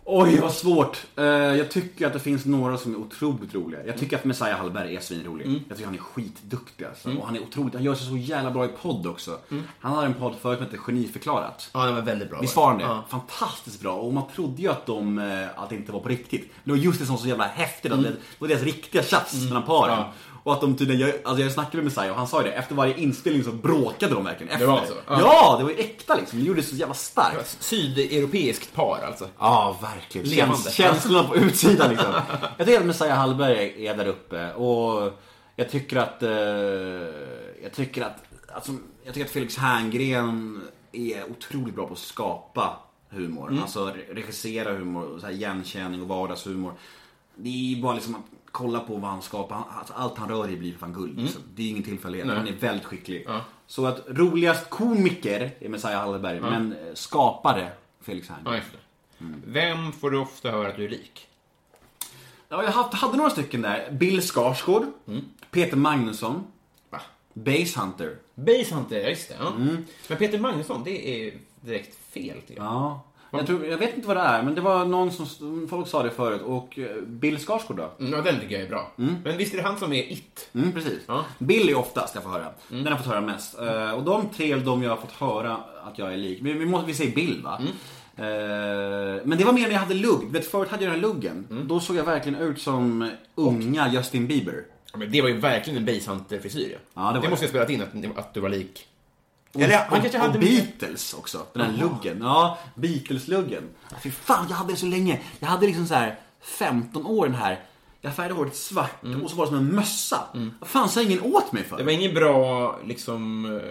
Oj, vad svårt. Eh, jag tycker att det finns några som är otroligt roliga. Jag tycker att Messiah Hallberg är svinrolig. Jag tycker han är skitduktig alltså. Och han är otroligt, han gör sig så jävla bra i podd också. Han hade en podd förut som hette Geniförklarat. Ja, den var väldigt bra. Visst var han det? Ja. Fantastiskt bra. Och man trodde ju att de, eh, att det inte var på riktigt. Det var just det som var så jävla häftigt. Att det var deras riktiga tjafs mellan paren. Ja. Och att de tydligen, jag, alltså jag snackade med Messiah och han sa ju det, efter varje inspelning så bråkade de verkligen efter. var så? Ja. Ja. det var ju äkta liksom. Det gjorde det så jävla starkt. Sydeuropeiskt par alltså. Ja, verkligen. Levande. Käns känslorna på utsidan liksom. Jag tycker att Messiah Hallberg är där uppe och jag tycker att... Eh, jag tycker att... Alltså, jag tycker att Felix Herngren är otroligt bra på att skapa humor. Alltså re- regissera humor, så här igenkänning och vardagshumor. Det är bara liksom att kolla på vad han skapar. Alltså, allt han rör i blir fan guld. Liksom. Det är ingen tillfällighet. Han är väldigt skicklig. Så att roligast komiker är Messiah Hallberg, men eh, skapare Felix Herngren. Ja, det. Vem får du ofta höra att du är lik? Ja, jag hade, hade några stycken där. Bill Skarsgård, Peter Magnusson, Va? Base Hunter. Basehunter, ja just det. Ja. Men Peter Magnusson, det är direkt fel jag. Ja. Jag, tror, jag vet inte vad det är, men det var någon som, folk sa det förut. Och eh, Bill Skarsgård då? Mm, Ja, den tycker jag är bra. Men visst är det han som är It? Mm, precis. Ja. Bill är oftast jag får höra. Den har jag fått höra mest. Eh, och de tre de jag har fått höra att jag är lik. Men vi, måste, vi säger Bill va? Eh, men det var mer när jag hade lugg. Vet, förut hade jag den här luggen. Då såg jag verkligen ut som unga Justin Bieber. Ja, men det var ju verkligen en Basehunter-frisyr ja. Det det måste jag spelat in att, att du var lik. Och, Eller han och, kanske och hade... Beatles också. Den här luggen. Ja, Beatles-luggen. Fy fan, jag hade det så länge. Jag hade liksom så här 15 år den här. Jag färgade håret svart och så var det som en mössa. Vad fan sa ingen åt mig för? Det var ingen bra, liksom... eh,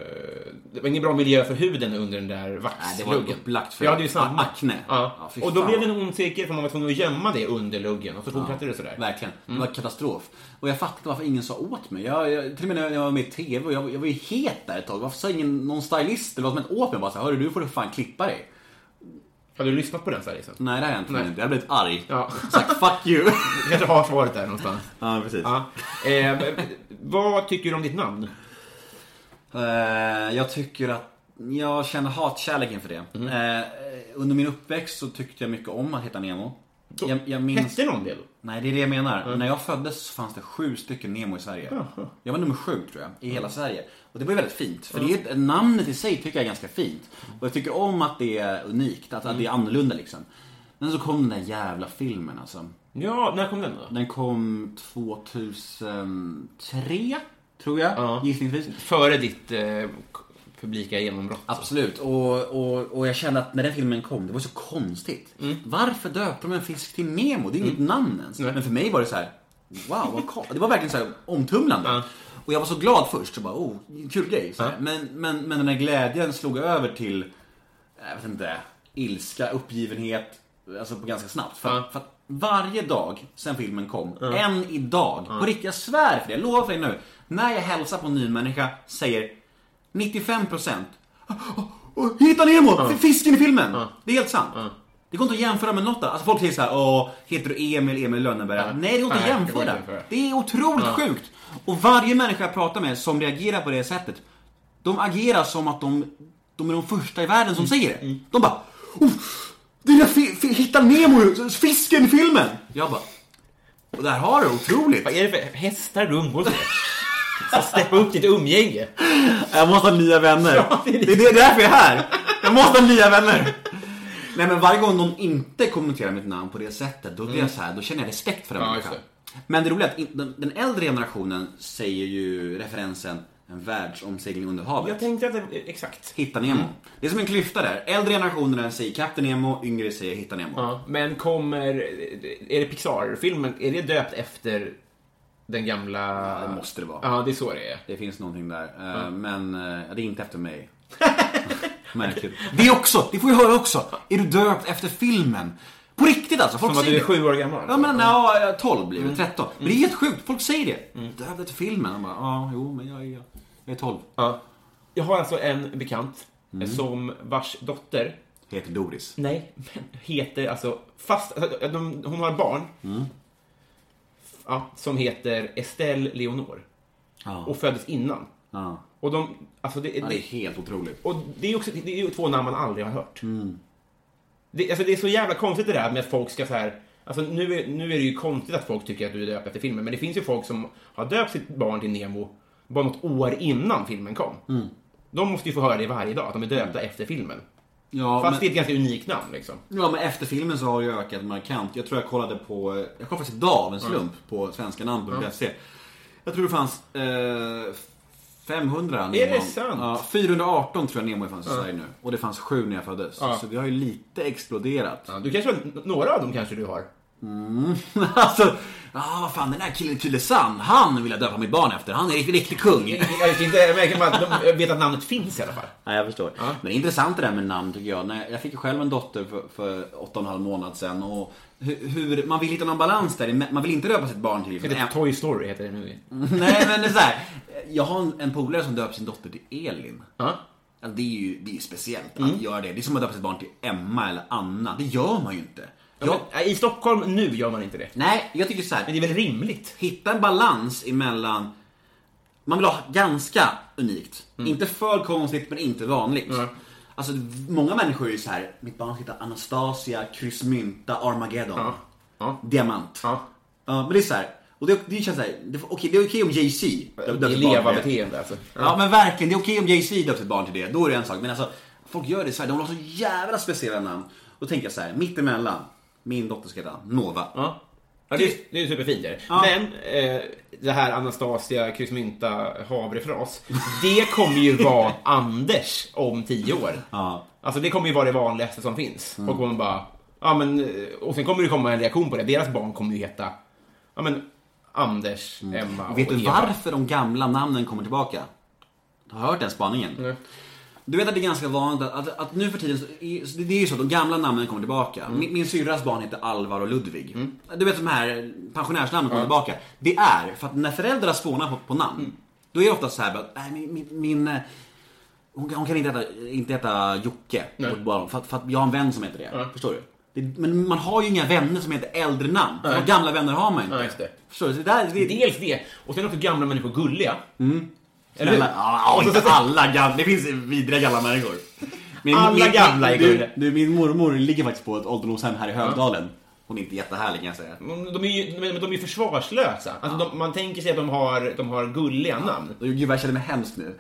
Det var ingen bra miljö för huden under den där Nej, det vaxluggen. var upplagt för Jag hade ju samma. akne. Ja. Ja, och då fan. blev det en ond cirkel för man var tvungen att gömma det under luggen och så fortsatte det sådär. Verkligen. Det var katastrof. Och jag fattade varför ingen sa åt mig. Jag, jag, till och med när jag var med i TV, och jag, jag var ju het där ett tag. Varför sa ingen, någon stylist eller vad som helst åt mig bara så här, Hörru, du får du fan klippa dig. Hade du lyssnat på den stylisten? Nej, det har jag inte. Nej. Jag hade blivit arg. Ja. Sagt fuck you. Du kanske har svaret där någonstans. ja, precis. Ja. Eh, vad tycker du om ditt namn? Eh, jag tycker att jag känner hatkärlek inför det. Eh, under min uppväxt så tyckte jag mycket om att heta Nemo. Jag, jag minns... Hette någon det då? Nej, det är det jag menar. När jag föddes så fanns det sju stycken Nemo i Sverige. Jag var nummer sju, tror jag, i hela Sverige. Och det var ju väldigt fint. För det är, namnet i sig tycker jag är ganska fint. Och jag tycker om att det är unikt, att, att det är annorlunda liksom. Men så kom den där jävla filmen alltså. Ja, när kom den då? Den kom 2003, tror jag, Ja. gissningsvis. Före ditt eh, publika genombrott. Absolut, och, och, och jag kände att när den filmen kom, det var så konstigt. Varför döpte de en fisk till Nemo? Det är inget namn ens. Nej. Men för mig var det så här: wow, vad Det var verkligen så här omtumlande. Ja. Och jag var så glad först, så bara, oh, kul grej. Ja. Men, men, men den här glädjen slog över till, jag vet inte, ilska, uppgivenhet, alltså på ganska snabbt. För, Ja. för att varje dag sen filmen kom, än idag, på riktigt, jag svär för det, jag lovar för dig nu. När jag hälsar på en ny människa säger 95% "Åh, Hitta Nemo! Fisken i filmen! Det är helt sant. Det går inte att jämföra med något. Alltså folk säger såhär, åh, heter du Emil, Emil Lönneberga? Nej, det går inte att Nej, det går jämföra. inte att jämföra. Det är otroligt sjukt. Och varje människa jag pratar med som reagerar på det sättet, de agerar som att de, de är de första i världen som säger det. De bara, oh, det är Hitta Nemo, fisken i filmen! Jag bara, och där har du otroligt. Vad är det för hästar du umgås med? Så steppa upp ditt umgänge. Jag måste ha nya vänner. Ja, det är det, det. är därför jag är här. Jag måste ha nya vänner. Nej men varje gång någon inte kommenterar mitt namn på det sättet, då blir jag så här, då känner jag respekt för den Ja, människan. Men det roliga är att den, den äldre generationen säger ju referensen en världsomsegling under havet. Jag tänkte att det, exakt. Hitta Nemo. Det är som en klyfta där. Äldre generationen säger Kapten Nemo, yngre säger Hitta Nemo. Ja, men kommer... Är det Pixar-filmen, är det döpt efter den gamla... Ja, det måste det vara. Ja, det är så det är. Det finns någonting där. Eh, Men eh, det är inte efter mig. Märkligt. Det också, det får jag höra också. Är du döpt efter filmen? På riktigt alltså. Folk Som att säger du är sju år gammal. Ja men ja, 12 blir det, 13. Men det är helt sjukt, folk säger det. Döpt efter filmen. Jag bara, ja, jo, men jag är, jag är 12. Ja. Jag har alltså en bekant som vars dotter, Heter Doris. nej, men heter alltså, fast, alltså, de, hon har barn. Ja, som heter Estelle Leonor. Ja. Och föddes innan. Ja. Och de, alltså det, ja, det är det, helt otroligt. och det är också, det är två namn man aldrig har hört. Det, alltså det är så jävla konstigt det där med att folk ska så här. Alltså nu är, nu är det ju konstigt att folk tycker att du är döpt efter filmen, men det finns ju folk som har döpt sitt barn till Nemo bara något år innan filmen kom. De måste ju få höra det varje dag, att de är döpta efter filmen. Ja, Fast men, det är ett ganska unikt namn liksom. ja, men efter filmen så har det ju ökat markant. Jag tror jag kollade på, jag kollade faktiskt idag av en slump på svenska namn.se. Jag tror det fanns eh, 500 Nemo. Är det sant? Ja, 418 tror jag Nemo fanns i Sverige nu. Och det fanns sju när jag föddes. Ja. Så det har ju lite exploderat. Ja, du kanske har, några av dem kanske du har. alltså, ah, vad fan den där killen Tylösand, han vill jag döpa mitt barn efter. Han är en riktig kung. Jag inte, jag bara jag vet att namnet finns i alla fall. Nej, jag förstår. Men det är intressant det där med namn tycker jag. Jag fick ju själv en dotter för, för åtta och en halv månad sedan. Och hur, man vill hitta någon balans där. Man vill inte döpa sitt barn till... Heter Toy Story heter det nu. Nej, men det är så här. Jag har en, en polare som döper sin dotter till Elin. Ja. Alltså, det är ju det är speciellt att göra det. Det är som att döpa sitt barn till Emma eller Anna. Det gör man ju inte. Ja, men, I Stockholm nu gör man inte det. nej, jag tycker så här. Men det är väl rimligt? hitta en balans emellan man vill ha ganska unikt. Inte för konstigt men inte vanligt. Mm. Alltså många människor är ju så här. mitt barn heter Anastasia, kryssmynta, Armageddon. Ja. Ja. Diamant. Ja. Ja, men det är så här. Och det, det känns såhär, okej, det är okej om Jay-Z är sitt barn leva-beteende alltså. Ja. men verkligen, det är okej om Jay-Z döper sitt barn till det. Då är det en sak. Men alltså, folk gör det i Sverige, de har så jävla speciella namn. Då tänker jag så här, mittemellan. Min dotter ska heta Nova. Ja. Ja, det, är, det är superfint. Är det. Ja. Men eh, det här Anastasia kryssmynta havrefras, det kommer ju vara Anders om tio år. Ja. Alltså det kommer ju vara det vanligaste som finns. Folk kommer bara, ja men, eh, och sen kommer det komma en reaktion på det. Deras barn kommer ju heta, ja men, Anders, Emma och Vet du Eva. varför de gamla namnen kommer tillbaka? Har du hört den spaningen? Nej. Du vet att det är ganska vanligt att, att, att nu för tiden, så är- det är ju så att de gamla namnen kommer tillbaka. Min, min syrras barn heter Alvar och Ludvig. Du vet de här pensionärsnamnen kommer tillbaka. Det är för att när föräldrar spånar på, på namn, då är det ofta så här att, nej min, min, min eh, hon, kan- hon kan inte heta, inte heta Jocke, barn, för, för att jag har en vän som heter det. Förstår du? Det, men man har ju inga vänner som heter äldre namn. Gamla vänner har man inte. Ja, just det. Förstår du? Så det där, det, Dels det, och sen också gamla människor gulliga. Eller hur? Snälla, ja, inte alla gamla. Det finns vidriga gamla människor. Min, Alla gamla är du, gulliga. du, min mormor ligger faktiskt på ett ålderdomshem här i Högdalen. Hon är inte jättehärlig kan jag säga. Men De är ju men de är ju försvarslösa. Alltså, de, man tänker sig att de har, de har gulliga namn. Gud vad jag känner mig hemskt nu.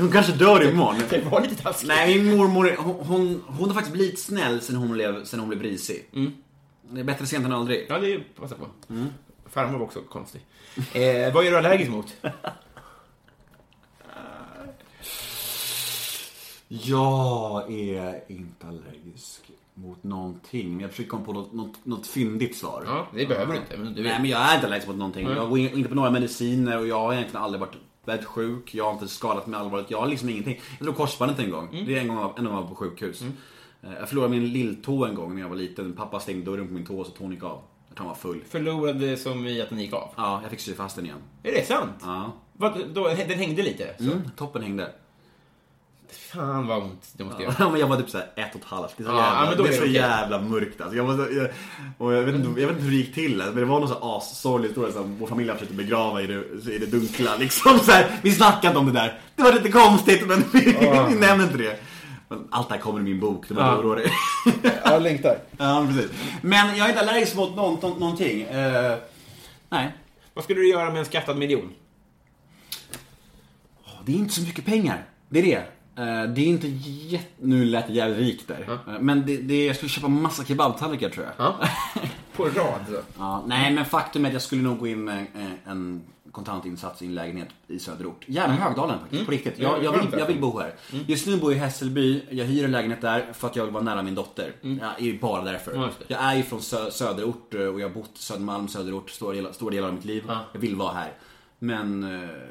Hon kanske dör imorgon. Det var lite taskigt. Nej, min mormor, hon, hon, hon har faktiskt blivit snäll sen hon blev, sen hon blev brisig. Det är bättre sent än aldrig. Ja, det passar på. Farmor var också konstig. Eh, vad är du allergisk mot? Jag är inte allergisk mot någonting. Men jag försöker komma på något, något, något fyndigt svar. Ja, det behöver du inte. Men du Nej men jag är inte allergisk mot någonting. Jag går in- inte på några mediciner och jag har egentligen aldrig varit väldigt sjuk. Jag har inte skadat mig allvarligt. Jag har liksom ingenting. Jag drog korsbandet en gång. Det är en gång jag var på sjukhus. Eh, Jag förlorade min lilltå en gång när jag var liten. Pappa stängde dörren på min tå så tån gick av. Jag tror han var full. Förlorade som i att den gick av. Ja, jag fick sy fast den igen. Är det sant? Ja. Vad, då, den hängde lite? Så. Mm, toppen hängde. Fan vad ont det måste göra. Ja, men jag var typ såhär ett och ett halvt. Det är så, Ja, jävla, men då det är är det så okej. jävla mörkt alltså. jag, var jag, och jag, vet inte, jag vet inte hur det gick till, alltså, men det var någon så assorglig historia som vår familj har försökt begrava i det, i det dunkla. Liksom, så här, vi snackade inte om det där. Det var lite konstigt, men vi, vi nämnde inte det. Men Allt det här kommer i min bok, det var Ja. ja. orolig. Jag längtar. ja, men precis. Men jag är inte allergisk mot någon, någon, någonting. Eh, nej. Vad skulle du göra med en skattad miljon? Det är inte så mycket pengar. Det är det. Eh, Det är inte jätte... Nu lät jag jävligt rik där. Eh, Men det, det, jag skulle köpa massa kebabtallrikar tror jag. Ja. På rad så. Ja, nej, men faktum är att jag skulle nog gå in med eh, en kontantinsats i en lägenhet i söderort. Gärna Högdalen faktiskt, på riktigt. Ja, Jag, jag, vill, jag vill bo här. Just nu bor jag i Hässelby, jag hyr en lägenhet där för att jag vill vara nära min dotter. Ja, är ju bara därför. Ja, det. Jag är ju från sö söderort och jag har bott Södermalm, söderort stora delar, stora delar av mitt liv. Ja. Jag vill vara här. Men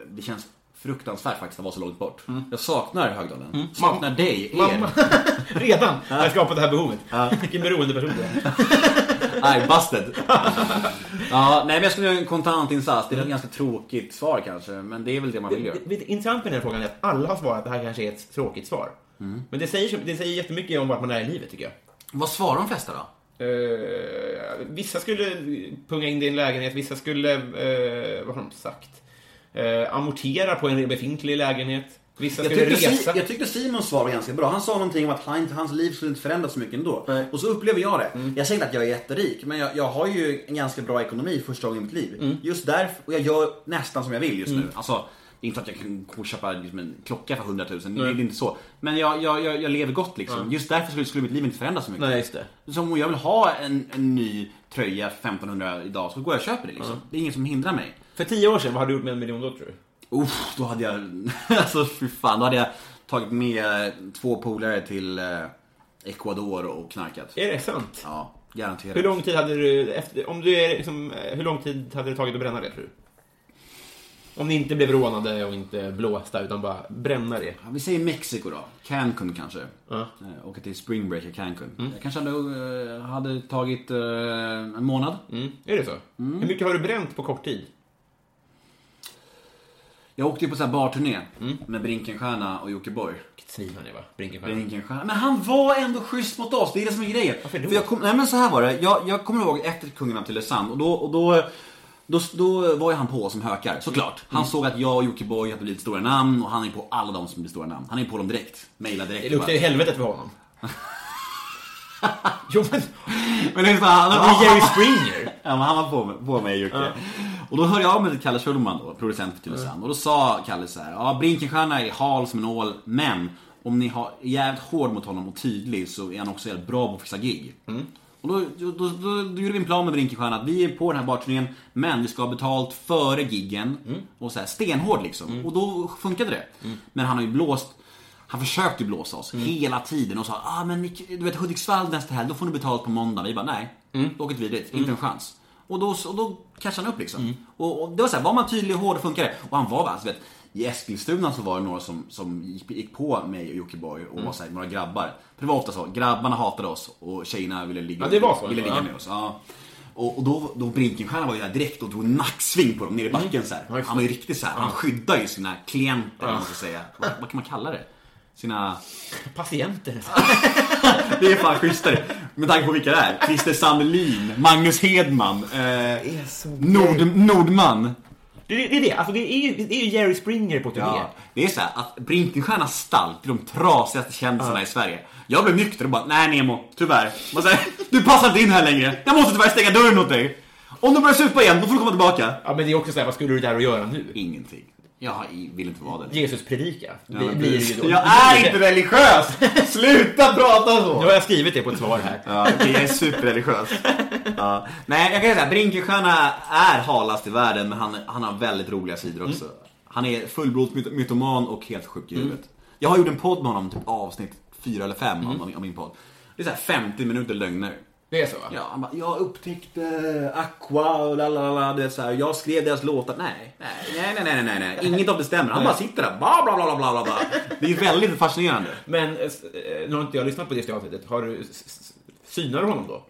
det känns fruktansvärt faktiskt att vara så långt bort. Jag saknar Högdalen. Saknar dig, er. Mamma. Redan har jag skapat det här behovet. Vilken beroende person du är. Nej, busted. ja, nej men jag skulle göra en kontantinsats. Det är ett ganska tråkigt svar kanske, men det är väl det man vill göra. Det, det intressant med den här frågan är att alla har svarat att det här kanske är ett tråkigt svar. Men det säger, det säger jättemycket om vart man är i livet tycker jag. Vad svarar de flesta då? Eh, vissa skulle punga in i en lägenhet, vissa skulle, eh, vad har de sagt? Eh, amortera på en befintlig lägenhet. Vissa Jag tyckte, resa. si, jag tyckte Simons svar var ganska bra. Han sa någonting om att han, hans liv skulle inte förändras så mycket ändå. Nej. Och så upplever jag det. Mm. Jag säger inte att jag är jätterik, men jag, jag har ju en ganska bra ekonomi första gången i mitt liv. Mm. Just därför, och jag gör nästan som jag vill just nu. Alltså, det är inte att jag kan köpa liksom en klocka för 100 000, det är inte så. Men jag, jag, jag, jag lever gott liksom. Just därför skulle, skulle mitt liv inte förändras så mycket. Nej, just det. Som om jag vill ha en, en ny tröja för 1500 idag så går jag och köper det liksom. Det är ingen som hindrar mig. För tio år sedan, vad hade du gjort med en miljon då tror du? Uff, då hade jag, alltså fy fan, då hade jag tagit med två polare till eh, Ecuador och knarkat. Är det sant? Ja, garanterat. Hur lång tid hade du, efter, om du är liksom, eh, hur lång tid hade det tagit att bränna det tror du? Om ni inte blev rånade och inte blåsta utan bara bränna det. Ja, vi säger Mexiko då. Cancun kanske. Ja. Eh, Åka till Spring Break i Cancun. Jag kanske hade, hade tagit eh, en månad. Mm. Är det så? Hur mycket har du bränt på kort tid? Jag åkte ju på så här barturné med Brinkenstierna och Jockiboi. Vilket svin han är va? Brinkenstierna. Brinkenstierna. Men han var ändå schysst mot oss, det är det som är grejen. Varför då? För jag kom, nej men så här var det, jag, jag kommer ihåg efter Kungen av Tylösand och då, och då då, då var ju han på som hökar, såklart. Han Mm. såg att jag och Jockiboi hade blivit stora namn och han är på alla de som blir stora namn. Han är på dem direkt. Mailar direkt. Det luktar ju helvetet för honom. jo men, Men det är så, han, han Jerry Springer. Ja, men han var på, på mig Jocke. Och då hörde jag av mig till Kalle Schulman då, producent för Tylösand. Och då sa Kalle så här, ja Brinkenstierna är hal som en ål, men om ni har jävligt hård mot honom och tydlig så är han också jävligt bra på att fixa gig. Och då, då, då, då, gjorde vi en plan med Brinkenstierna att vi är på den här barturnén, men vi ska ha betalt före giggen. Och så här, stenhård liksom. Och då funkade det. Men han har ju blåst han försökte ju blåsa oss hela tiden och sa ah, men du vet Hudiksvall nästa helg, då får ni betalt på måndag. Vi bara nej, då åker vi dit, inte en chans. Och då, och då cashade han upp liksom. Och, och det var så här, var man tydlig och hård funkar det. Och han var alltså, vet, i Eskilstuna så var det några som, som gick, gick på mig och Jockiboi och var så här, några grabbar. För det var ofta så, grabbarna hatade oss och tjejerna ville ligga, Ja, det var så, ville ligga ja. med oss. Ja. Och, och då, då Brinkenstierna var ju där direkt och drog nacksving på dem nere i backen så här. Ja. Han var ju riktigt så här, han skyddar ju sina klienter, om man ska säga. Vad, vad kan man kalla det? Sina... Patienter. Det är fan schysstare. Med tanke på vilka det är. Christer Sandelin, Magnus Hedman, eh, Nord, Nordman. Det, det, det är det, alltså det är ju, det är ju Jerry Springer på turné. Ja, det är så här att Brinkenstiernas stall till de trasigaste kändisarna i Sverige. Jag blev nykter och bara, nej Nemo, tyvärr. Man säger, du passar inte in här längre. Jag måste tyvärr stänga dörren åt dig. Om du börjar supa igen, då får du komma tillbaka. Ja, men det är också så här, vad skulle du där och göra nu? Ingenting. Jag vill inte vara det. Jesus predika. Ja, blir precis. ju. Jag är inte religiös! Sluta prata så! Nu har jag skrivit det på ett svar här. Ja, jag är superreligiös. Ja. Nej, jag kan säga Brinkenstierna är halast i världen, men han, han har väldigt roliga sidor också. Han är fullblods myt- mytoman och helt sjuk i huvudet. Jag har gjort en podd med honom, typ avsnitt fyra eller fem av, av min podd. Det är så här 50 minuter lögner. Det är så va? Ja, han bara, jag upptäckte Aqua och lalala, det är så här, jag skrev deras låtar. Nej, nej, nej, nej, nej, nej, inget av det stämmer. Han bara sitter där, bla bla bla bla bla bla. Det är väldigt fascinerande. Men eh, eh, nu har inte jag lyssnat på det avsnittet. Har du, synar du honom då?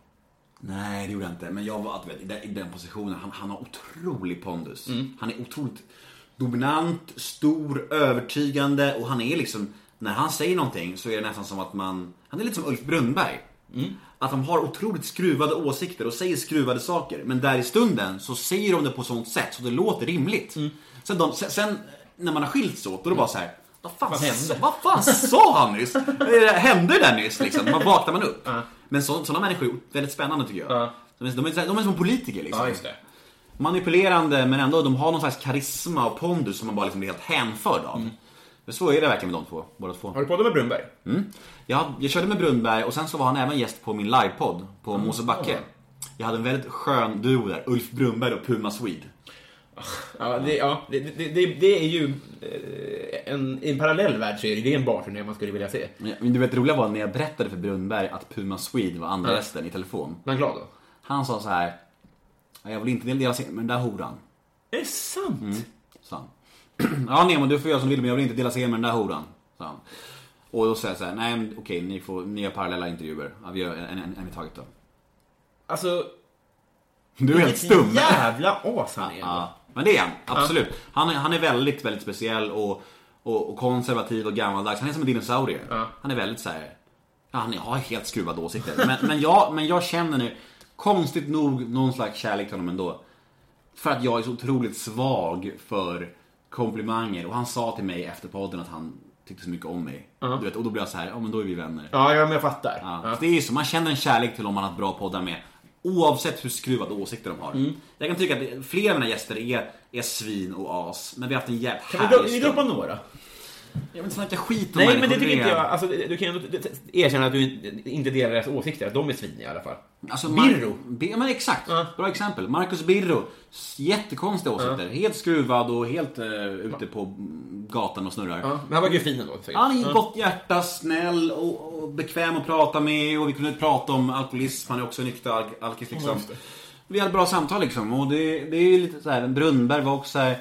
Nej, det gjorde jag inte. Men jag var, vet, i den, positionen, han, han har otrolig pondus. Han är otroligt dominant, stor, övertygande och han är liksom, när han säger någonting så är det nästan som att man, han är lite som Ulf Brunnberg. Att de har otroligt skruvade åsikter och säger skruvade saker. Men där i stunden så säger de det på sånt sätt så det låter rimligt. Sen, de, sen, sen när man har skilts åt, då är det bara så här. Vad fan, Vad hände? vad fan sa han nyss? Eh, Hände det där nyss liksom? Man vaknar man upp. Men så, sådana människor är väldigt spännande tycker jag. Ja. De, är, de, är, de är som politiker liksom. Det. Manipulerande men ändå, de har någon slags karisma och pondus som man bara liksom blir helt hänförd av. Men så är det verkligen med de två, båda två. Har du poddat med Brunnberg? Jag, jag körde med Brunnberg och sen så var han även gäst på min livepodd på Mosebacke. Jag hade en väldigt skön duo där, Ulf Brunnberg och Puma Swede. Ja, det, ja, det, det, det, det är ju eh, en, i en parallell värld så är det, det en barturné man skulle vilja se. Men du vet det roliga var när jag berättade för Brunnberg att Puma Swede var andra gästen i telefon. Man glad då? Han sa så här. "Ja, Jag vill inte dela scen med den där horan. Är det sant? sa han. Ja Nemo, du får göra som du vill men jag vill inte dela scen med den där horan. Han. Och då sa jag så här, nej okej, ni, får, ni gör parallella intervjuer. Ja, vi gör en, en, en i taget då. Alltså, Du är helt stum. jävla as han är. Ja, men det är han. Absolut. Han, är, han är väldigt, väldigt speciell och, och, och konservativ och gammaldags. Han är som en dinosaurie. Ja. Han är väldigt så här. Ja, han har helt skruvade åsikter. Men, men, jag, men jag känner nu, konstigt nog, någon slags kärlek till honom ändå. För att jag är så otroligt svag för komplimanger. Och han sa till mig efter podden att han tyckte så mycket om mig. Du vet, och då blev jag så här, ja men då är vi vänner. Ja, ja, men jag fattar. Ja. Ja. Det är ju så, man känner en kärlek till om man har ett bra poddar med. Oavsett hur skruvade åsikter de har. Mm. Jag kan tycka att flera av mina gäster är, är svin och as. Men vi har haft en jävligt Kan vi, härlig dra, vi stund. droppa några? Jag vill inte snacka skit om Nej, men det tycker inte jag. Alltså, du kan ju ändå erkänna att du inte delar deras åsikter, att de är sviniga i alla fall. Alltså, Birro. Bi- ja, men exakt. Ja. Bra exempel. Marcus Birro. Jättekonstiga åsikter. Helt skruvad och helt uh, ute på mm, gatan och snurrar. Men han var ju fin ändå. Han är Ja. gott hjärta, snäll och, och bekväm att prata med och vi kunde prata om alkoholism. Han är också nykter al- alkis liksom. Det. Vi hade bra samtal liksom och det, det är ju lite så här. Brunnberg var också så här.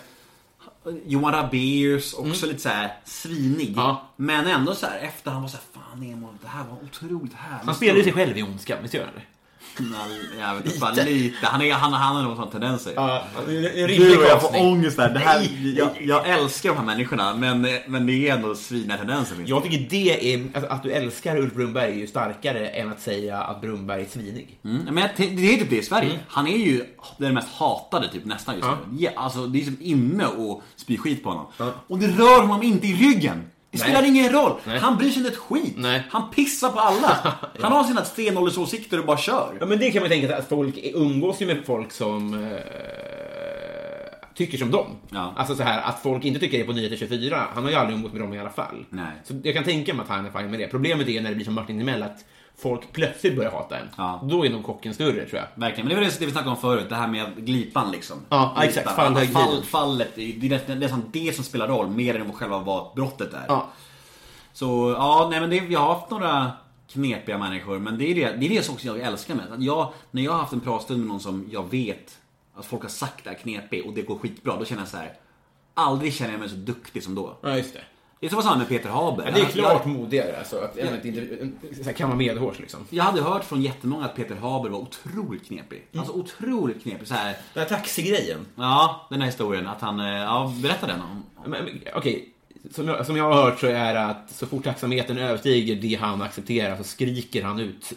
Johan Rabaeus också lite så här svinig. Mm. Ja. Men ändå så här efter han var så här, fan Nemo, det här var otroligt härligt. Han spelar ju sig själv i ondskan, visst gör han det? Nej, Jag vet inte, bara lite. Han, är, han, han har någon sån tendenser. Ja, Gud vad jag får ångest där. Det här, Nej. jag, jag älskar de här människorna men, men det är ändå svina tendenser. Jag tycker det är, alltså, att du älskar Ulf Brunnberg är ju starkare än att säga att Brunnberg är svinig. Mm, men det är typ det i Sverige. Han är ju den mest hatade typ nästan just nu. Ja, alltså, det är som inne och spy skit på honom. Ja. Och det rör honom inte i ryggen. Det Nej. spelar ingen roll. Nej. Han bryr sig inte ett skit. Nej. Han pissar på alla. Han har sina stenåldersåsikter och bara kör. Ja, men det kan man tänka sig att folk umgås ju med folk som eh, tycker som dem. Ja. Alltså så här, att folk inte tycker det på Nyheter 24. Han har ju aldrig umgås med dem i alla fall. Nej. Så jag kan tänka mig att han är fine med det. Problemet är när det blir som Martin Timell, att folk plötsligt börjar hata en. Ja. Då är nog kocken större, tror jag. Verkligen, men det var det, vi snackade om förut, det här med glipan liksom. Ja, Glipan. exakt. Fall, Fall, fallet, det är nästan- det som spelar roll, mer än själva vad brottet är. Ja. Så, ja, nej men det, jag har haft några knepiga människor, men det är det, det, är det som också jag älskar med att jag, När jag har haft en pratstund med någon som jag vet att folk har sagt är knepig och det går skitbra, då känner jag så här. Aldrig känner jag mig så duktig som då. Ja, just det. Det är som samma med Peter Haber. Ja, det är klart modigare, alltså. Att, ja. inte, så här, kan vara medhårs, liksom. Jag hade hört från jättemånga att Peter Haber var otroligt knepig. Mm. Alltså otroligt knepig. Så här, Den här taxigrejen. Ja, den här historien. Att han, eh, ja, berätta den om. Okej, som, jag, som jag har hört så är det att så fort taxametern överstiger det han accepterar så skriker han ut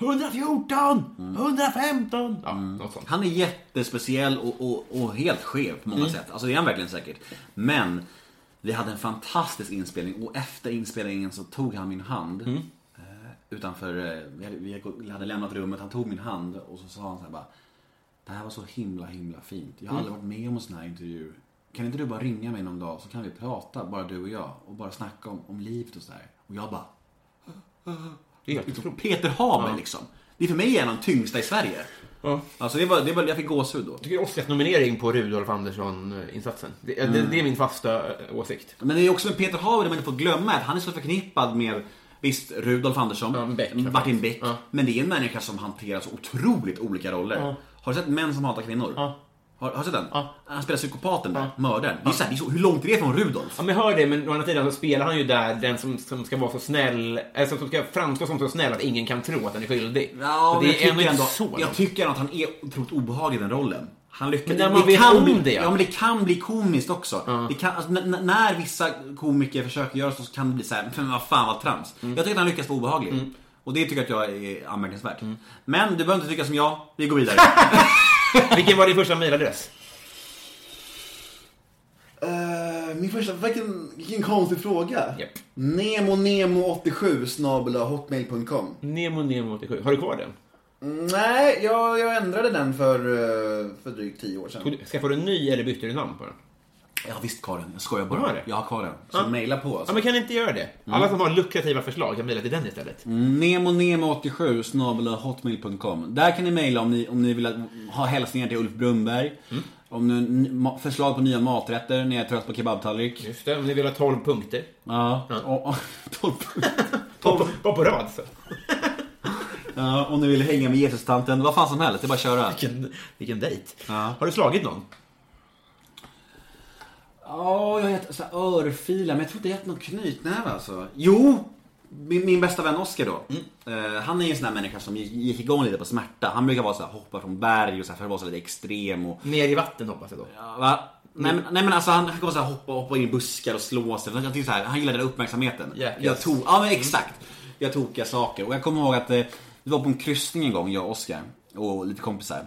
114! 115! Ja, något sånt. Han är jättespeciell och, och, och helt skev på många sätt. Alltså det är han verkligen säkert. Men vi hade en fantastisk inspelning och efter inspelningen så tog han min hand. Eh, utanför, eh, vi hade, lämnat rummet, han tog min hand och så sa han så här bara. Det här var så himla himla fint. Jag har aldrig varit med om en sån här intervju. Kan inte du bara ringa mig någon dag så kan vi prata, bara du och jag. Och bara snacka om, om livet och sådär. Och jag bara, Det är. Peter Haber liksom. Det är för mig en av de tyngsta i Sverige. Ja. Alltså det var, det var, jag fick gåshud då. Jag tycker Oscarsnominering på Rudolf Andersson-insatsen. Det, det, det är min fasta eh, åsikt. Men det är också med Peter Haber, det man inte får glömma, att han är så förknippad med Visst, Rudolf Andersson, Ja, Beck, Martin Beck. Ja. Men det är en människa som hanterar så otroligt olika roller. Ja. Har du sett Män som hatar kvinnor? Ja. Har, har du sett den? Ja. Han spelar psykopaten där, mördaren. Det är så här, det är så, hur långt är det från Rudolf? Ja, men jag hör det, men å andra sidan så spelar han ju där den som, som ska vara så snäll, eller som ska framstå som så snäll att ingen kan tro att han är skyldig. Ja, Så det är jag, tycker så ändå, jag långt. tycker ändå att han är otroligt obehaglig i den rollen. Han lyckas, Men när man vet om bli, det. Ja, men det kan bli komiskt också. Det kan, alltså, när vissa komiker försöker göra så, så kan det bli så här, men vad fan vad trams. Mm. Jag tycker att han lyckas vara obehaglig. Och det tycker jag att jag är anmärkningsvärt. Men du behöver inte tycka som jag, vi går vidare. Vilken var din första mejladress? Eh, min första, vilken, vilken konstig fråga. Japp. Nemonemo87 snabel hotmail.com. Nemo Nemo 87. Har du kvar den? Nej, jag, jag ändrade den för, eh, för drygt tio år sedan. Skaffade du en ny eller bytte du namn på den? Jag har visst kvar den, jag skojar bara. Har det? Jag har kvar den. Så Ja. mejla på Ja, alltså. men kan ni inte göra det? Alla som har lukrativa förslag kan mejla till den istället. Nemonemo87 snabel hotmail.com. Där kan ni mejla om ni, om ni vill ha hälsningar till Ulf Brunnberg. Om ni förslag på nya maträtter när jag är trött på kebabtallrik. Just det, om ni vill ha 12 punkter. Ja. Och, och, tolv- Bara på, bara på rad. Så. ja, om ni vill hänga med Jesus-tanten. Vad fan som helst, det är bara att köra. Vilken, vilken dejt. Ja. Har du slagit någon? Ja, jag har så örfilar, men jag tror inte jag gett någon knytnäve alltså. Jo! Min, min bästa vän Oskar då. Eh, han är ju en sån här människa som gick, igång lite på smärta. Han brukar vara så här, hoppa från berg och så här, för att vara så lite extrem och... Ner i vatten hoppas jag då. Ja, va? Nej, men, nej men alltså han kan vara så här, hoppa, hoppa in i buskar och slå sig. Jag tycker så här, han gillar den uppmärksamheten. Jag yes. tog, ja men exakt. Jag tokiga saker. Och jag kommer ihåg att eh, vi var på en kryssning en gång, jag och Oskar. Och lite kompisar.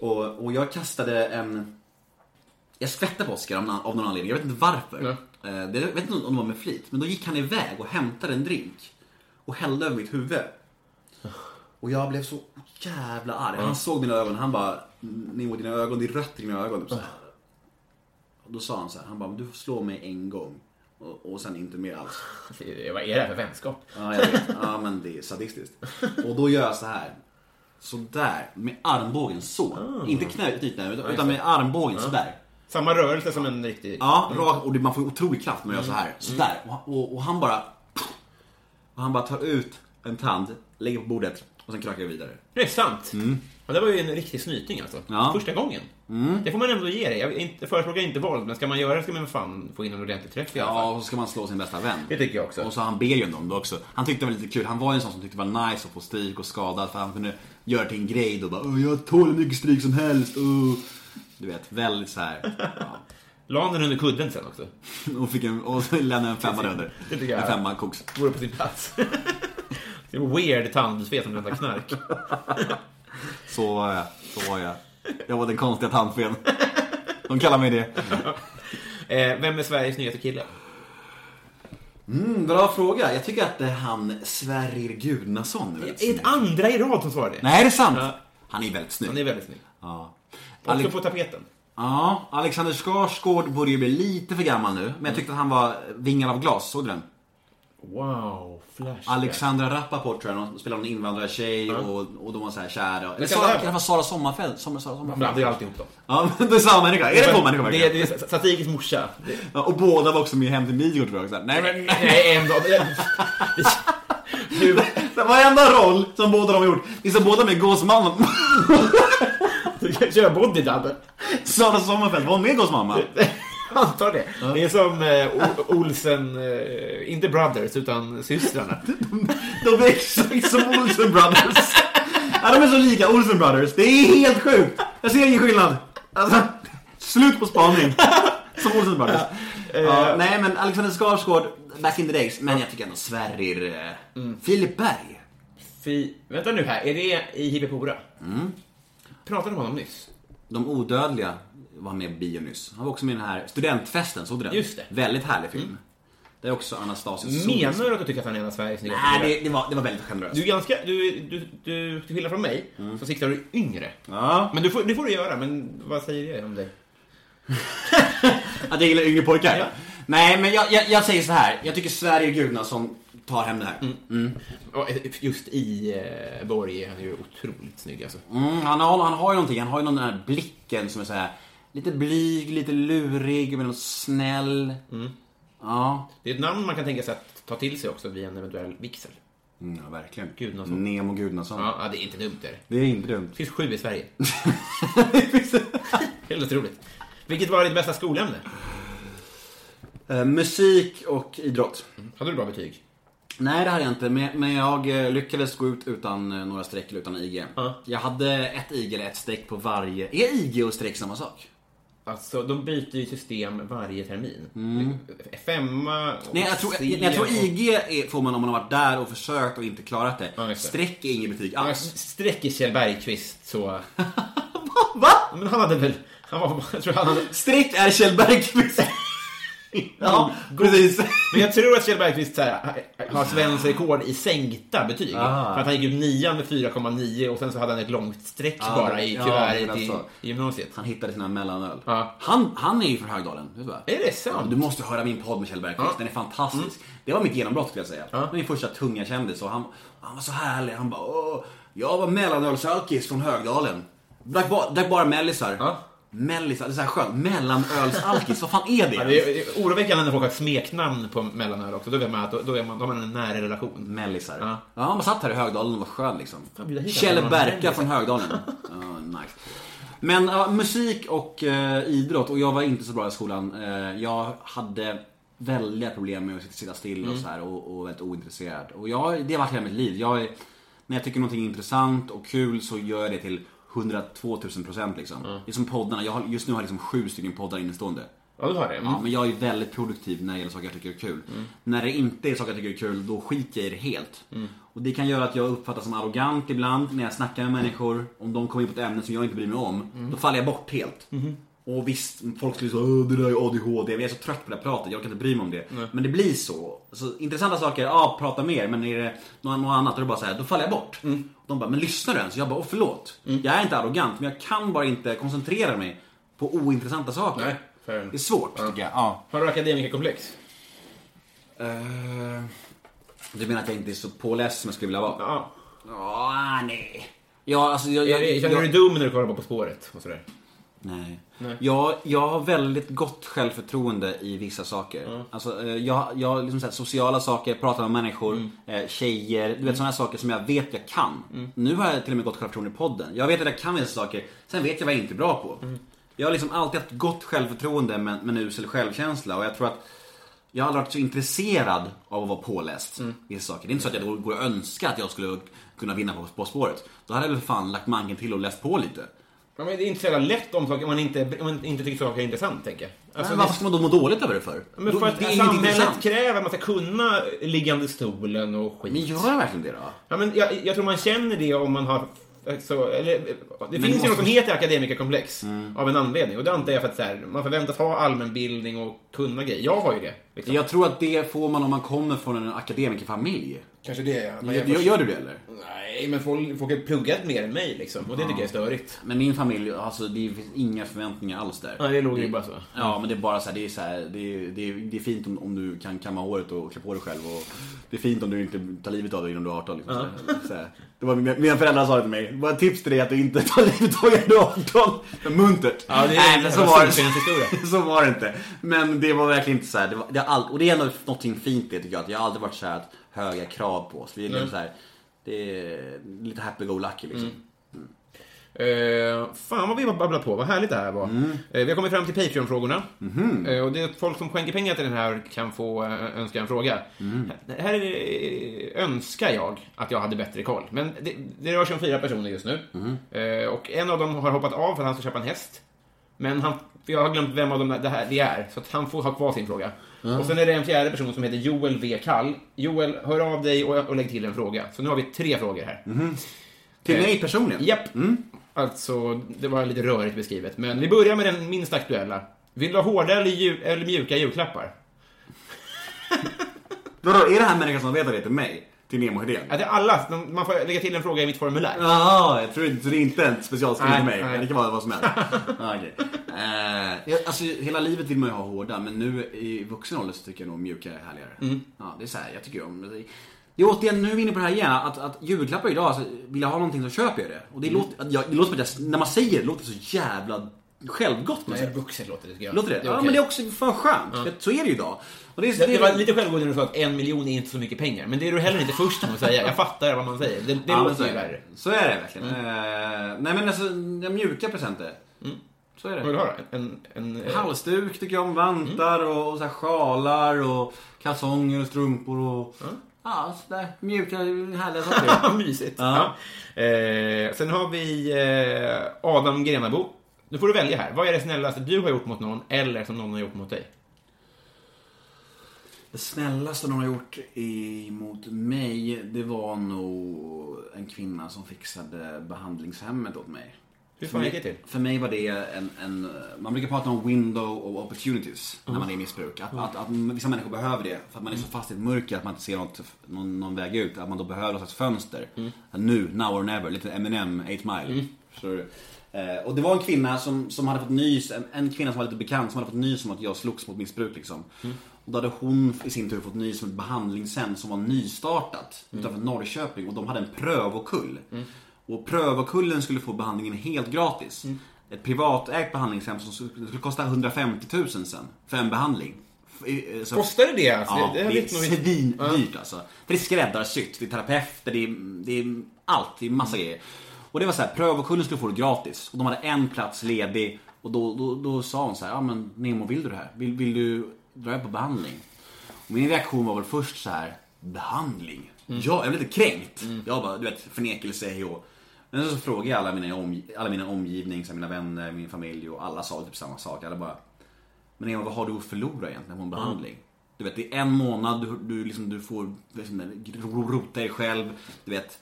Och, och jag kastade en... Jag skvätte på Oskar av, någon anledning, jag vet inte varför. Nej. Eh, jag vet inte om det var med flit, men då gick han iväg och hämtade en drink. Och hällde över mitt huvud. Och jag blev så jävla arg. Han såg mina ögon, han bara Nemo dina ögon, det är rött i dina ögon. Så här. Och då sa han så här, han bara, du får slå mig en gång. Och, och sen inte mer alls. Vad är det här för vänskap? Ja, jag vet. Ja, men det är sadistiskt. Och då gör jag så här. Så där med armbågen så. Inte knä, utan, med armbågen så där. Samma rörelse som en riktig... Ja, rak, och det, man får otrolig kraft när man gör så här. Så där. Och, och, och han bara... Och han bara tar ut en tand, lägger på bordet och sen krökar jag vidare. Det är sant. Ja, det var ju en riktig snyting alltså. Ja. Första gången. Det får man ändå ge dig. Jag inte, förespråkar inte våld, men ska man göra det ska man fan få in en ordentlig träff i alla Ja, fall. och så ska man slå sin bästa vän. Det tycker jag också. Och så han ber ju om det också. Han tyckte det var lite kul. Han var ju en sån som tyckte det var nice att få stryk och skadad för han kunde göra det till en grej då bara "Åh, jag tål hur mycket stryk som helst. Uh. Du vet, väldigt så här. Ja. La han den under kudden sen också? Och, fick en, och så lämnade en femma där under. Det tycker jag. En femma koks. Vore på sin plats. det är en weird tandfet som väntar knark. Så var jag. Så var jag. Jag var den konstiga tandfen. De kallar mig det. Eh, vem är Sveriges snyggaste kille? Mm, bra fråga. Jag tycker att det är han Sverrir Gudnason. är Är snygg. ett andra i rad som svarar det? Nej, är det sant? Ja. Han är väldigt snygg. Han är väldigt snygg. Ja. Också på tapeten. Ja, Alexander Skarsgård borde ju bli lite för gammal nu. Men jag tyckte att han var vingar av glas. Såg du den? Wow, flashback. Alexandra Rappaport tror jag, hon spelar någon invandrartjej och, och de var så här kära. Eller Sara, det här- det var Sara Sommarfeld. Sara, Sara Sommarfeld. blandar ju alltid ihop dem. Ja, men det är samma människa. Är det två människor det, verkligen? det är Satirikens morsa. Det, Ja, och båda var också med i Hem till Midgård tror jag också. Nej men nej. en dag. Det, du, Det var enda roll som båda de har gjort. Visst är båda med i Gåsmannen? du kan köra bodydubben. Sara Sommarfeld var hon med i Gåsmamma? Antar det. Det är som eh, Olsen, eh, inte Brothers, utan systrarna. De är exakt som Olsen Brothers. Ja, de är så lika Olsen Brothers. Det är helt sjukt. Jag ser ingen skillnad. Alltså, slut på spaning. Som Olsen Brothers. Ja, nej, men Alexander Skarsgård, back in the days. Men jag tycker ändå Sverrir... eh, Filip Berg. Fy, vänta nu här, är det i Hippopora? Mm. Pratade om honom nyss? De odödliga var med på bio nyss. Han var också med i den här studentfesten, såg du den? Just det. Väldigt härlig film. Det är också Anastasius Menar du att du tycker att han är en av Sveriges snyggaste Nej, det, det, var, det var väldigt generöst. Du är ganska, du, du, du, till skillnad från mig, så siktar du yngre. Ja. Men du får, det får du göra, men vad säger det om dig? Att jag gillar yngre pojkar? Ja. Nej, men jag, jag, jag säger så här. Jag tycker Sverige Gudnason tar hem det här. Mm. Och just i eh, Borg är han ju otroligt snygg alltså. Mm, han, har, han har ju någonting. Han har ju någon den här blicken som är så här lite blyg, lite lurig, men snäll. Ja. Det är ett namn man kan tänka sig att ta till sig också vid en eventuell vigsel. Mm, ja, verkligen. Gudnason. Nemo Gudnason. Ja, det är inte dumt är det. Det är inte dumt. Det finns sju i Sverige. Helt otroligt. Vilket var ditt bästa skolämne? Eh, musik och idrott. Hade du bra betyg? Nej, det hade jag inte. Men, men jag eh, lyckades gå ut utan eh, några streck eller utan IG. Ja. Jag hade ett IG eller ett streck på varje. Är IG och streck samma sak? Alltså, de byter ju system varje termin. Femma och Nej, jag tror, jag, jag tror IG är, får man om man har varit där och försökt och inte klarat det. Ja. Streck är inget betyg Ja, alls. Sträcker Kjell Bergqvist så... Va? Men han hade väl... Han var, jag tror han hade... Streck är Kjell Bergqvist. ja, precis. Men jag tror att Kjell Bergqvist så här, har svensk rekord i sänkta betyg. Ah. För att han gick ut nian med 4,9 och sen så hade han ett långt streck Ja, bara i ja, kuvertet i, alltså. i gymnasiet. Han hittade sina mellanöl. Ja. Han, han är ju från Högdalen, vet du vad? Är det Ja, sant? du måste höra min podd med Kjell Bergqvist, Ja. Mm. den är fantastisk. Det var mitt genombrott skulle jag säga. Ja. Min första tunga kändis och han, han var så härlig. Han bara Åh, jag var mellanölsalkis från Högdalen. Drack bara, drack bara mellisar. Ja. Mellisar, det är så här skönt. Mellanölsalkis, vad fan är det? Ja, det är oroväckande när folk har ett smeknamn på mellanöl också. Då vet man att då, då, är man, då har man en nära relation. Mellisar. Ja. Ja. han satt här i Högdalen och var skön liksom. Kjell. Berka från Högdalen. Ja, nice. Men ja, musik och eh, idrott och jag var inte så bra i skolan. Eh, jag hade väldiga problem med att sitta- still Mm. och så här och, och väldigt ointresserad. Och jag, det har varit hela mitt liv. Jag, är- när jag tycker någonting är intressant och kul så gör jag det till 102 000 procent liksom. Det är som poddarna. Jag har, just nu har jag liksom sju stycken poddar innestående. Ja, du har det. Mm. Ja, men jag är väldigt produktiv när det gäller saker jag tycker är kul. När det inte är saker jag tycker är kul, då skiter jag i det helt. Och det kan göra att jag uppfattas som arrogant ibland när jag snackar med människor. Om de kommer in på ett ämne som jag inte bryr mig om, då faller jag bort helt. Och visst, folk skulle säga "Åh, det där är ADHD. Jag är så trött på det här pratet, jag kan inte bry mig om det. Men det blir så. så. Intressanta saker, ja prata mer. Men är det något, något annat, då bara så här, då faller jag bort. De bara, men lyssnar du ens? Jag bara, åh förlåt. Jag är inte arrogant, men jag kan bara inte koncentrera mig på ointressanta saker. Nej. Det är svårt, tycker jag. Ja. Har du akademikerkomplex? Eh, du menar att jag inte är så påläst som jag skulle vilja vara? Ja. Ja, nej. Ja, alltså jag... Är jag, Känner du jag, dig dum när du kollar på På spåret? Och sådär? Nej. Nej. Jag, jag har väldigt gott självförtroende i vissa saker. Alltså, eh, jag, jag liksom så här, sociala saker, prata med människor, Mm. eh, tjejer, du vet sådana saker som jag vet jag kan. Nu har jag till och med gott självförtroende i podden. Jag vet att jag kan vissa saker, sen vet jag vad jag inte är bra på. Mm. Jag har liksom alltid haft gott självförtroende men, men usel självkänsla och jag tror att jag har aldrig varit så intresserad av att vara påläst Mm. i vissa saker. Det är inte så att jag går och önskar att jag skulle kunna vinna på På spåret. Då hade jag väl fan lagt manken till och läst på lite. Men det är inte så jävla lätt om saker man inte, om man inte tycker saker är intressant, tänker jag. Alltså, men varför ska man då må dåligt över det för? Men för att det är inget samhället kräver att man ska kunna liggande stolen och skit. Men gör jag verkligen det då? Ja, men jag, jag tror man känner det om man har... Alltså, eller, det Men finns ju Mm. något som heter akademikerkomplex av en anledning. Och det antar jag för att så här, man förväntas ha allmänbildning och kunna grejer. Jag har ju det. Liksom. Jag tror att det får man om man kommer från en akademikerfamilj. Kanske det, ja. Men Gör, jag- gör du det eller? Nej, men folk, folk har pluggat mer än mig liksom. Och det tycker jag är störigt. Men min familj, alltså det finns inga förväntningar alls där. Ja, det låg ju bara så. Ja, men det är bara så här, det är så här, det är, det är, det är fint om, om du kan kamma håret och klä på dig själv och det är fint om du inte tar livet av dig innan du är 18 liksom. så här. Så här. Det var mina, föräldrar sa det till mig. Det var ett tips till dig att du inte tar livet av dig när du är 18. Men muntert. Ja, det är Nej, en men så var det. så var det inte. Men det var verkligen inte så här, det var, det har all, och det är ändå någonting fint det tycker jag. Att jag har aldrig varit så här att höga krav på oss. Vi är liksom så här, det är lite happy-go-lucky liksom. Eh, fan vad vi har babblat på, vad härligt det här var. Eh, vi har kommit fram till Patreon-frågorna. Eh, och det är folk som skänker pengar till den här kan få eh, önska en fråga. Här är, eh, önskar jag att jag hade bättre koll. Men det, det rör sig om fyra personer just nu. Eh, och en av dem har hoppat av för att han ska köpa en häst. Men han, jag har glömt vem av dem det här det är, så att han får ha kvar sin fråga. Och sen är det en fjärde person som heter Joel V. Kall. Joel, hör av dig och, och lägg till en fråga. Så nu har vi tre frågor här. Till Eh, mig personligen? Japp. Alltså, det var lite rörigt beskrivet. Men vi börjar med den minst aktuella. Vill du ha hårda eller, eller mjuka julklappar? Vadå, är det här människan som vet att det till mig? Till Nemo Hedén? Ja, det är alla. Man får lägga till en fråga i mitt formulär. Jaha, jag tror inte, så det är inte en specialskriven till mig. nej. Det kan vara vad som helst. ah, okay. eh, alltså, hela livet vill man ju ha hårda, men nu i vuxen ålder så tycker jag nog mjuka är härligare. Mm. Ja, det är så här, jag tycker om det. Det är återigen, nu är vi inne på det här igen, att, att julklappar idag, alltså, vill jag ha någonting så köper jag det. Och Mm. det, låter, att jag, det låter som att jag, när man säger det, låter det så jävla självgott. Nej, vuxet låter det, tycker jag. Låter det? är Ja, okej. men det är också för skönt. För Så är det ju idag. Och det, är, Det, det var lite självgående när du sa att en miljon är inte så mycket pengar. Men det är du heller inte först med att säga. Jag fattar vad man säger. Det, det Ja, låter ju värre. Så är det verkligen. Eh, nej men alltså, mjuka presenter. Så är det. Vad vill du ha då? En, en, en, Halsduk tycker jag om, vantar och, och så här sjalar och kalsonger och strumpor och... Ja, sådär mjuka, härliga saker. Mysigt. Ja. Ja. Eh, sen har vi eh, Adam Grenabo. Nu får du välja här. Vad är det snällaste du har gjort mot någon eller som någon har gjort mot dig? Det snällaste någon har gjort emot mig, det var nog en kvinna som fixade behandlingshemmet åt mig. Hur fan gick det till? För mig var det en, en... Man brukar prata om window of opportunities när man är i missbruk. Att, att, att vissa människor behöver det för att man är så fast i ett mörker att man inte ser något, någon, någon väg ut. Att man då behöver något slags fönster. Att Nu, now or never. Lite Eminem, 8 Mile. Du? Eh, och det var en kvinna som, som hade fått nys, en, en kvinna som var lite bekant som hade fått nys om att jag slogs mot missbruk liksom. Och då hade hon i sin tur fått nys om ett behandlingshem som var nystartat utanför Norrköping och de hade en prövokull. Och prövokullen skulle få behandlingen helt gratis. Ett privatägt behandlingshem som skulle, kosta 150 000 sen för en behandling. Eh, så- Kostar det det? Alltså? Ja, det, det, det, är svindyrt alltså. För det är skräddarsytt, det är terapeuter, det är, det är allt, det är massa grejer. Och det var så här, prövokullen skulle få det gratis. Och de hade en plats ledig. Och då, då, då sa hon så här, ja men Nemo vill du det här? Vill, vill du dra på behandling? Och min reaktion var väl först så här, behandling? Ja, jag blev lite kränkt. Jag bara, du vet, förnekelse, hej och. Men så frågade jag alla mina, omg- alla mina omgivning, så mina vänner, min familj och alla sa typ samma sak. Alla bara, men Eva, vad har du att förlora egentligen på en behandling? Du vet, det är en månad, du, du, liksom, du får liksom, ro- rota dig själv, du vet.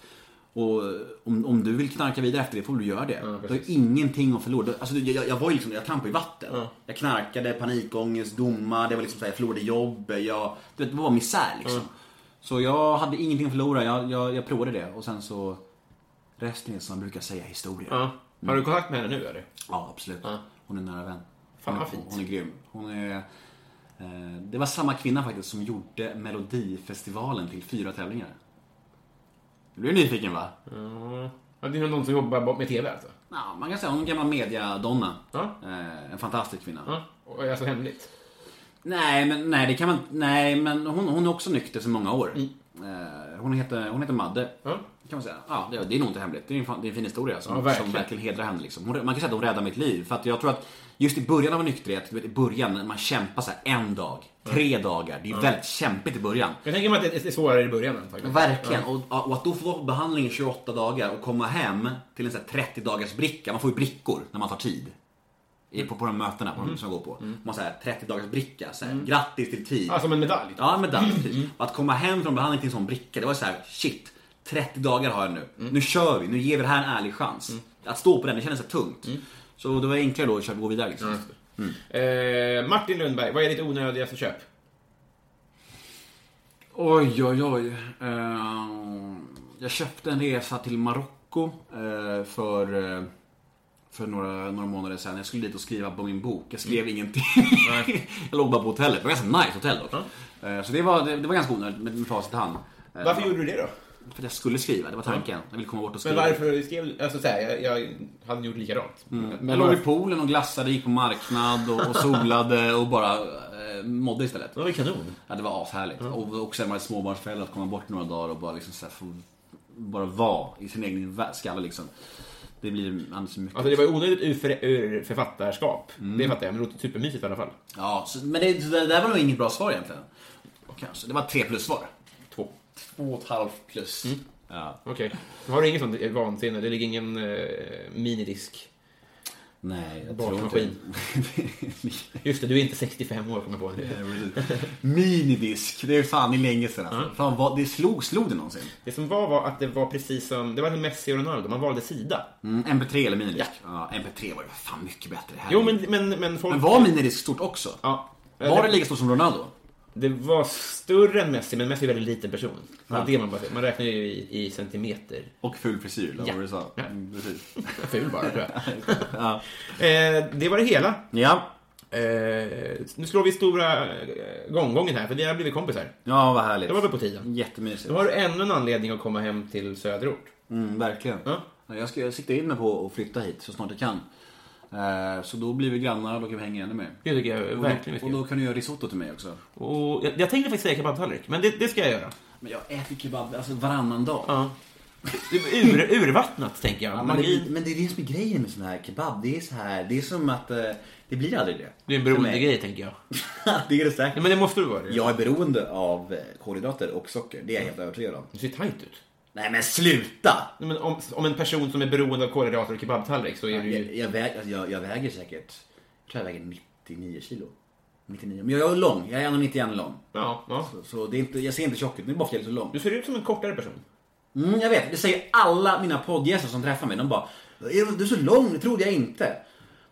Och om, om du vill knarka vidare efter det får du göra det. du har ingenting att förlora. Alltså, jag, jag var ju liksom, jag trampade i vatten. Jag knarkade, panikångest, domar, det var liksom så här, jag förlorade jobb, jag, det var misär liksom. Så jag hade ingenting att förlora, jag, jag, jag provade det och sen så Resten är som man brukar säga historia. Ja. Har du kontakt med henne nu eller? Ja, absolut. Ja. Hon är nära vän. Fan, vad fint. hon är grym. Hon är... Eh, Det var samma kvinna faktiskt som gjorde Melodifestivalen till fyra tävlingar. Du blir nyfiken va? Ja, det är någon som jobbar med TV alltså? Ja, man kan säga hon är en gammal mediadonna. Ja. Eh, En fantastisk kvinna. Ja. Och är alltså hemligt? Nej, men, nej, det kan man Nej, men hon, hon är också nykter sedan många år. Eh, Hon, heter, hon heter Madde. Mm. Ja. Kan man säga. Ja, det, det är nog inte hemligt. Det är en, fan- det är en fin historia som, Ja, verkligen. som verkligen hedrar henne. Liksom. Hon, man kan säga att hon räddade mitt liv. För att jag tror att just i början av en nykterhet, i början när man kämpar så här en dag, tre dagar. Det är ju väldigt kämpigt i början. Jag tänker mig att det är svårare i början. Faktiskt. Verkligen. Och, och att då få vara på behandling i 28 dagar och komma hem till en här 30 dagars bricka. Man får ju brickor när man tar tid. På, på de mötena på, Mm. som jag går på. Man säger 30 dagars bricka. Så Grattis till tid. Ja, som en medalj. Ja, en medalj. Mm. Att komma hem från behandling till en sån bricka, det var så här: shit. 30 dagar har jag nu. Mm. Nu kör vi, nu ger vi det här en ärlig chans. Att stå på den, det kändes så tungt. Mm. Så det var enklare då att gå vidare liksom. Eh, Martin Lundberg, vad är ditt onödigaste köp? Oj, oj, oj. Eh, jag köpte en resa till Marocko eh, för, eh, för några, några månader sedan. Jag skulle dit och skriva på min bok. Jag skrev ingenting. jag låg bara på hotellet. Det var ganska nice hotell dock. Eh, så det var, det, det var ganska onödigt med, med facit i hand. Eh, Varför gjorde du det då? För att jag skulle skriva, det var tanken. Jag ville komma bort och Men skriva. varför skrev du? Alltså såhär, jag, jag hade gjort likadant. Men Jag låg i poolen och glassade, gick på marknad och, och solade och bara eh, mådde istället. Det var ju kanon. Ja, det var ashärligt. Och också när man är småbarnsförälder att komma bort några dagar och bara liksom så här få bara vara i sin egen skalle liksom. Det blir alldeles mycket. Alltså det var onödigt ur, för, ur författarskap. Det fattar jag, men det låter supermysigt i alla fall. Ja, så, men det, så det där var nog inget bra svar egentligen. Kanske. Det var tre plus svar. Två. Och ett halvt plus. Ja. Okej. Har du inget sånt vansinne? Det ligger ingen eh, minidisk? Nej, jag Bakmaskin. inte. Just det, du är inte 65 år, kommer på nu. Minidisk, det är fan i länge sedan alltså. Fan, vad, det slog, slog det någonsin? Det som var var att det var precis som, det var som Messi och Ronaldo, man valde sida. Mm, MP3 eller minidisk? Ja. MP3 var ju fan mycket bättre. Här. Jo, men, men, men folk... men var minidisk stort också? Ja. Var det lika stort som Ronaldo? Det var större än Messi, men Messi är en väldigt liten person. Var det man, bara, man räknar ju i, i centimeter. Och ful frisyr, eller Ja. vad du sa. Ja. Mm, precis. Ful bara, tror jag. ja. eh, det var det hela. ja. Eh, nu slår vi stora eh, gånggången här, för vi har blivit kompisar. Ja, vad härligt. Det var väl på tiden. Jättemysigt. Då har du ännu en anledning att komma hem till söderort. Mm, verkligen. Ja. Jag, ska, jag siktar in mig på att flytta hit så snart jag kan. Eh, så då blir vi grannar och då kan vi hänga ännu mer. Det tycker jag Och verkligen och då kan du göra risotto till mig också. Och jag, jag tänkte faktiskt säga kebabtallrik, men det, det ska jag göra. Men jag äter kebab alltså varannan dag. Ja. Ur, urvattnat, tänker jag. Ja, men, det, men det är det som är grejen med sån här kebab. Det är så här, det är som att eh, det blir aldrig det. Det är en beroendegrej, tänker jag. det är det säkert. Ja, men det måste du vara. det. Jag är beroende av eh, kolhydrater och socker. Det är jag helt övertygad om. Du ser tajt ut. Nej men sluta! Nej, Men om, om en person som är beroende av kolhydrater och kebabtallrik så är du Jag, ju... jag, väg, alltså, jag, jag väger säkert, jag tror jag väger 99 kilo. 99. Men jag är lång, jag är 1,91 lång. Ja, ja. Så, så det är inte, jag ser inte tjock ut, det är bara för att jag är så lång. Du ser ut som en kortare person. Mm, jag vet, det säger alla mina poddgäster som träffar mig. De bara, "Är du är så lång, det trodde jag inte.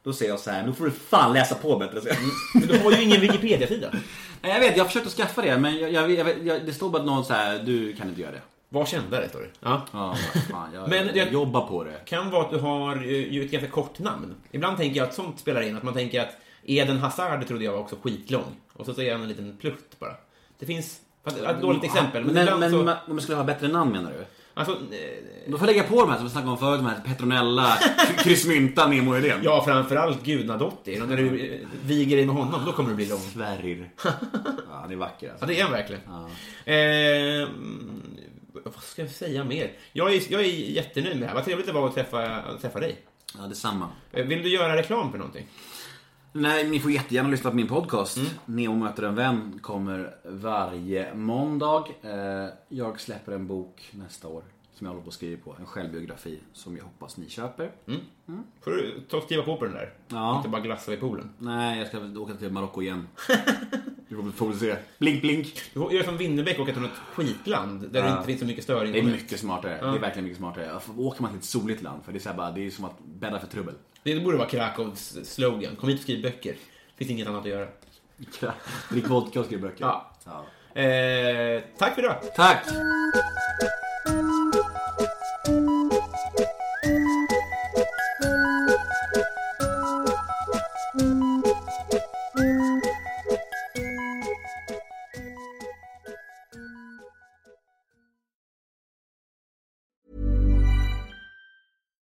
Då säger jag så här, nu får du fan läsa på bättre. Jag, Men du har ju ingen Wikipedia-sida. Nej, jag vet, jag har försökt att skaffa det, men jag, jag, jag, jag, det står bara någon så här, du kan inte göra det. Var kändare, står det. Ja. Ja, fan, jag, Men jag, jag- jobbar på det. Kan vara att du har eh, ju ett ganska kort namn. Ibland tänker jag att sånt spelar in. Att man tänker att Eden Hazard trodde jag var också skitlång. Och så säger han en liten plutt bara. Det finns... fast Ett dåligt exempel, men, Men, ibland men så... om jag skulle ha bättre namn menar du? Alltså, eh, Då får jag lägga på de här som vi snackade om förut, de här Petronella, Kryssmynta, Nemo Idén. ja, framförallt Gudnadottir. Och när du eh, viger dig med honom, då kommer du bli lång. Sverrir. Ja, det är vacker alltså. Ja, det är han verkligen. Eh, mm, vad ska jag säga mer? Jag är, jag är jättenöjd med det här. Vad trevligt det var att träffa, träffa dig. Ja, detsamma. Eh, Vill du göra reklam för någonting? Nej, ni får jättegärna lyssna på min podcast. Mm. Nemo möter en vän kommer varje måndag. Eh, Jag släpper en bok nästa år som jag håller på att skriva på. En självbiografi som jag hoppas ni köper. Får du ta och skriva på på den där? Ja. Inte bara glassa vid poolen. Nej, jag ska åka till Marocko igen. Vi får väl se. Blink, blink. Du får göra som Winnerbäck och åka till något skitland där det Ja. inte finns så mycket störing. Det är mycket smartare. Det är verkligen mycket smartare. Åker man till ett soligt land, för det är, så bara, det är som att bädda för trubbel. Det borde vara Krakows slogan. Kom hit och skriv böcker. Finns inget annat att göra. Drick vodka och skriv böcker. Ja. Ja. Eh, tack för idag. Tack!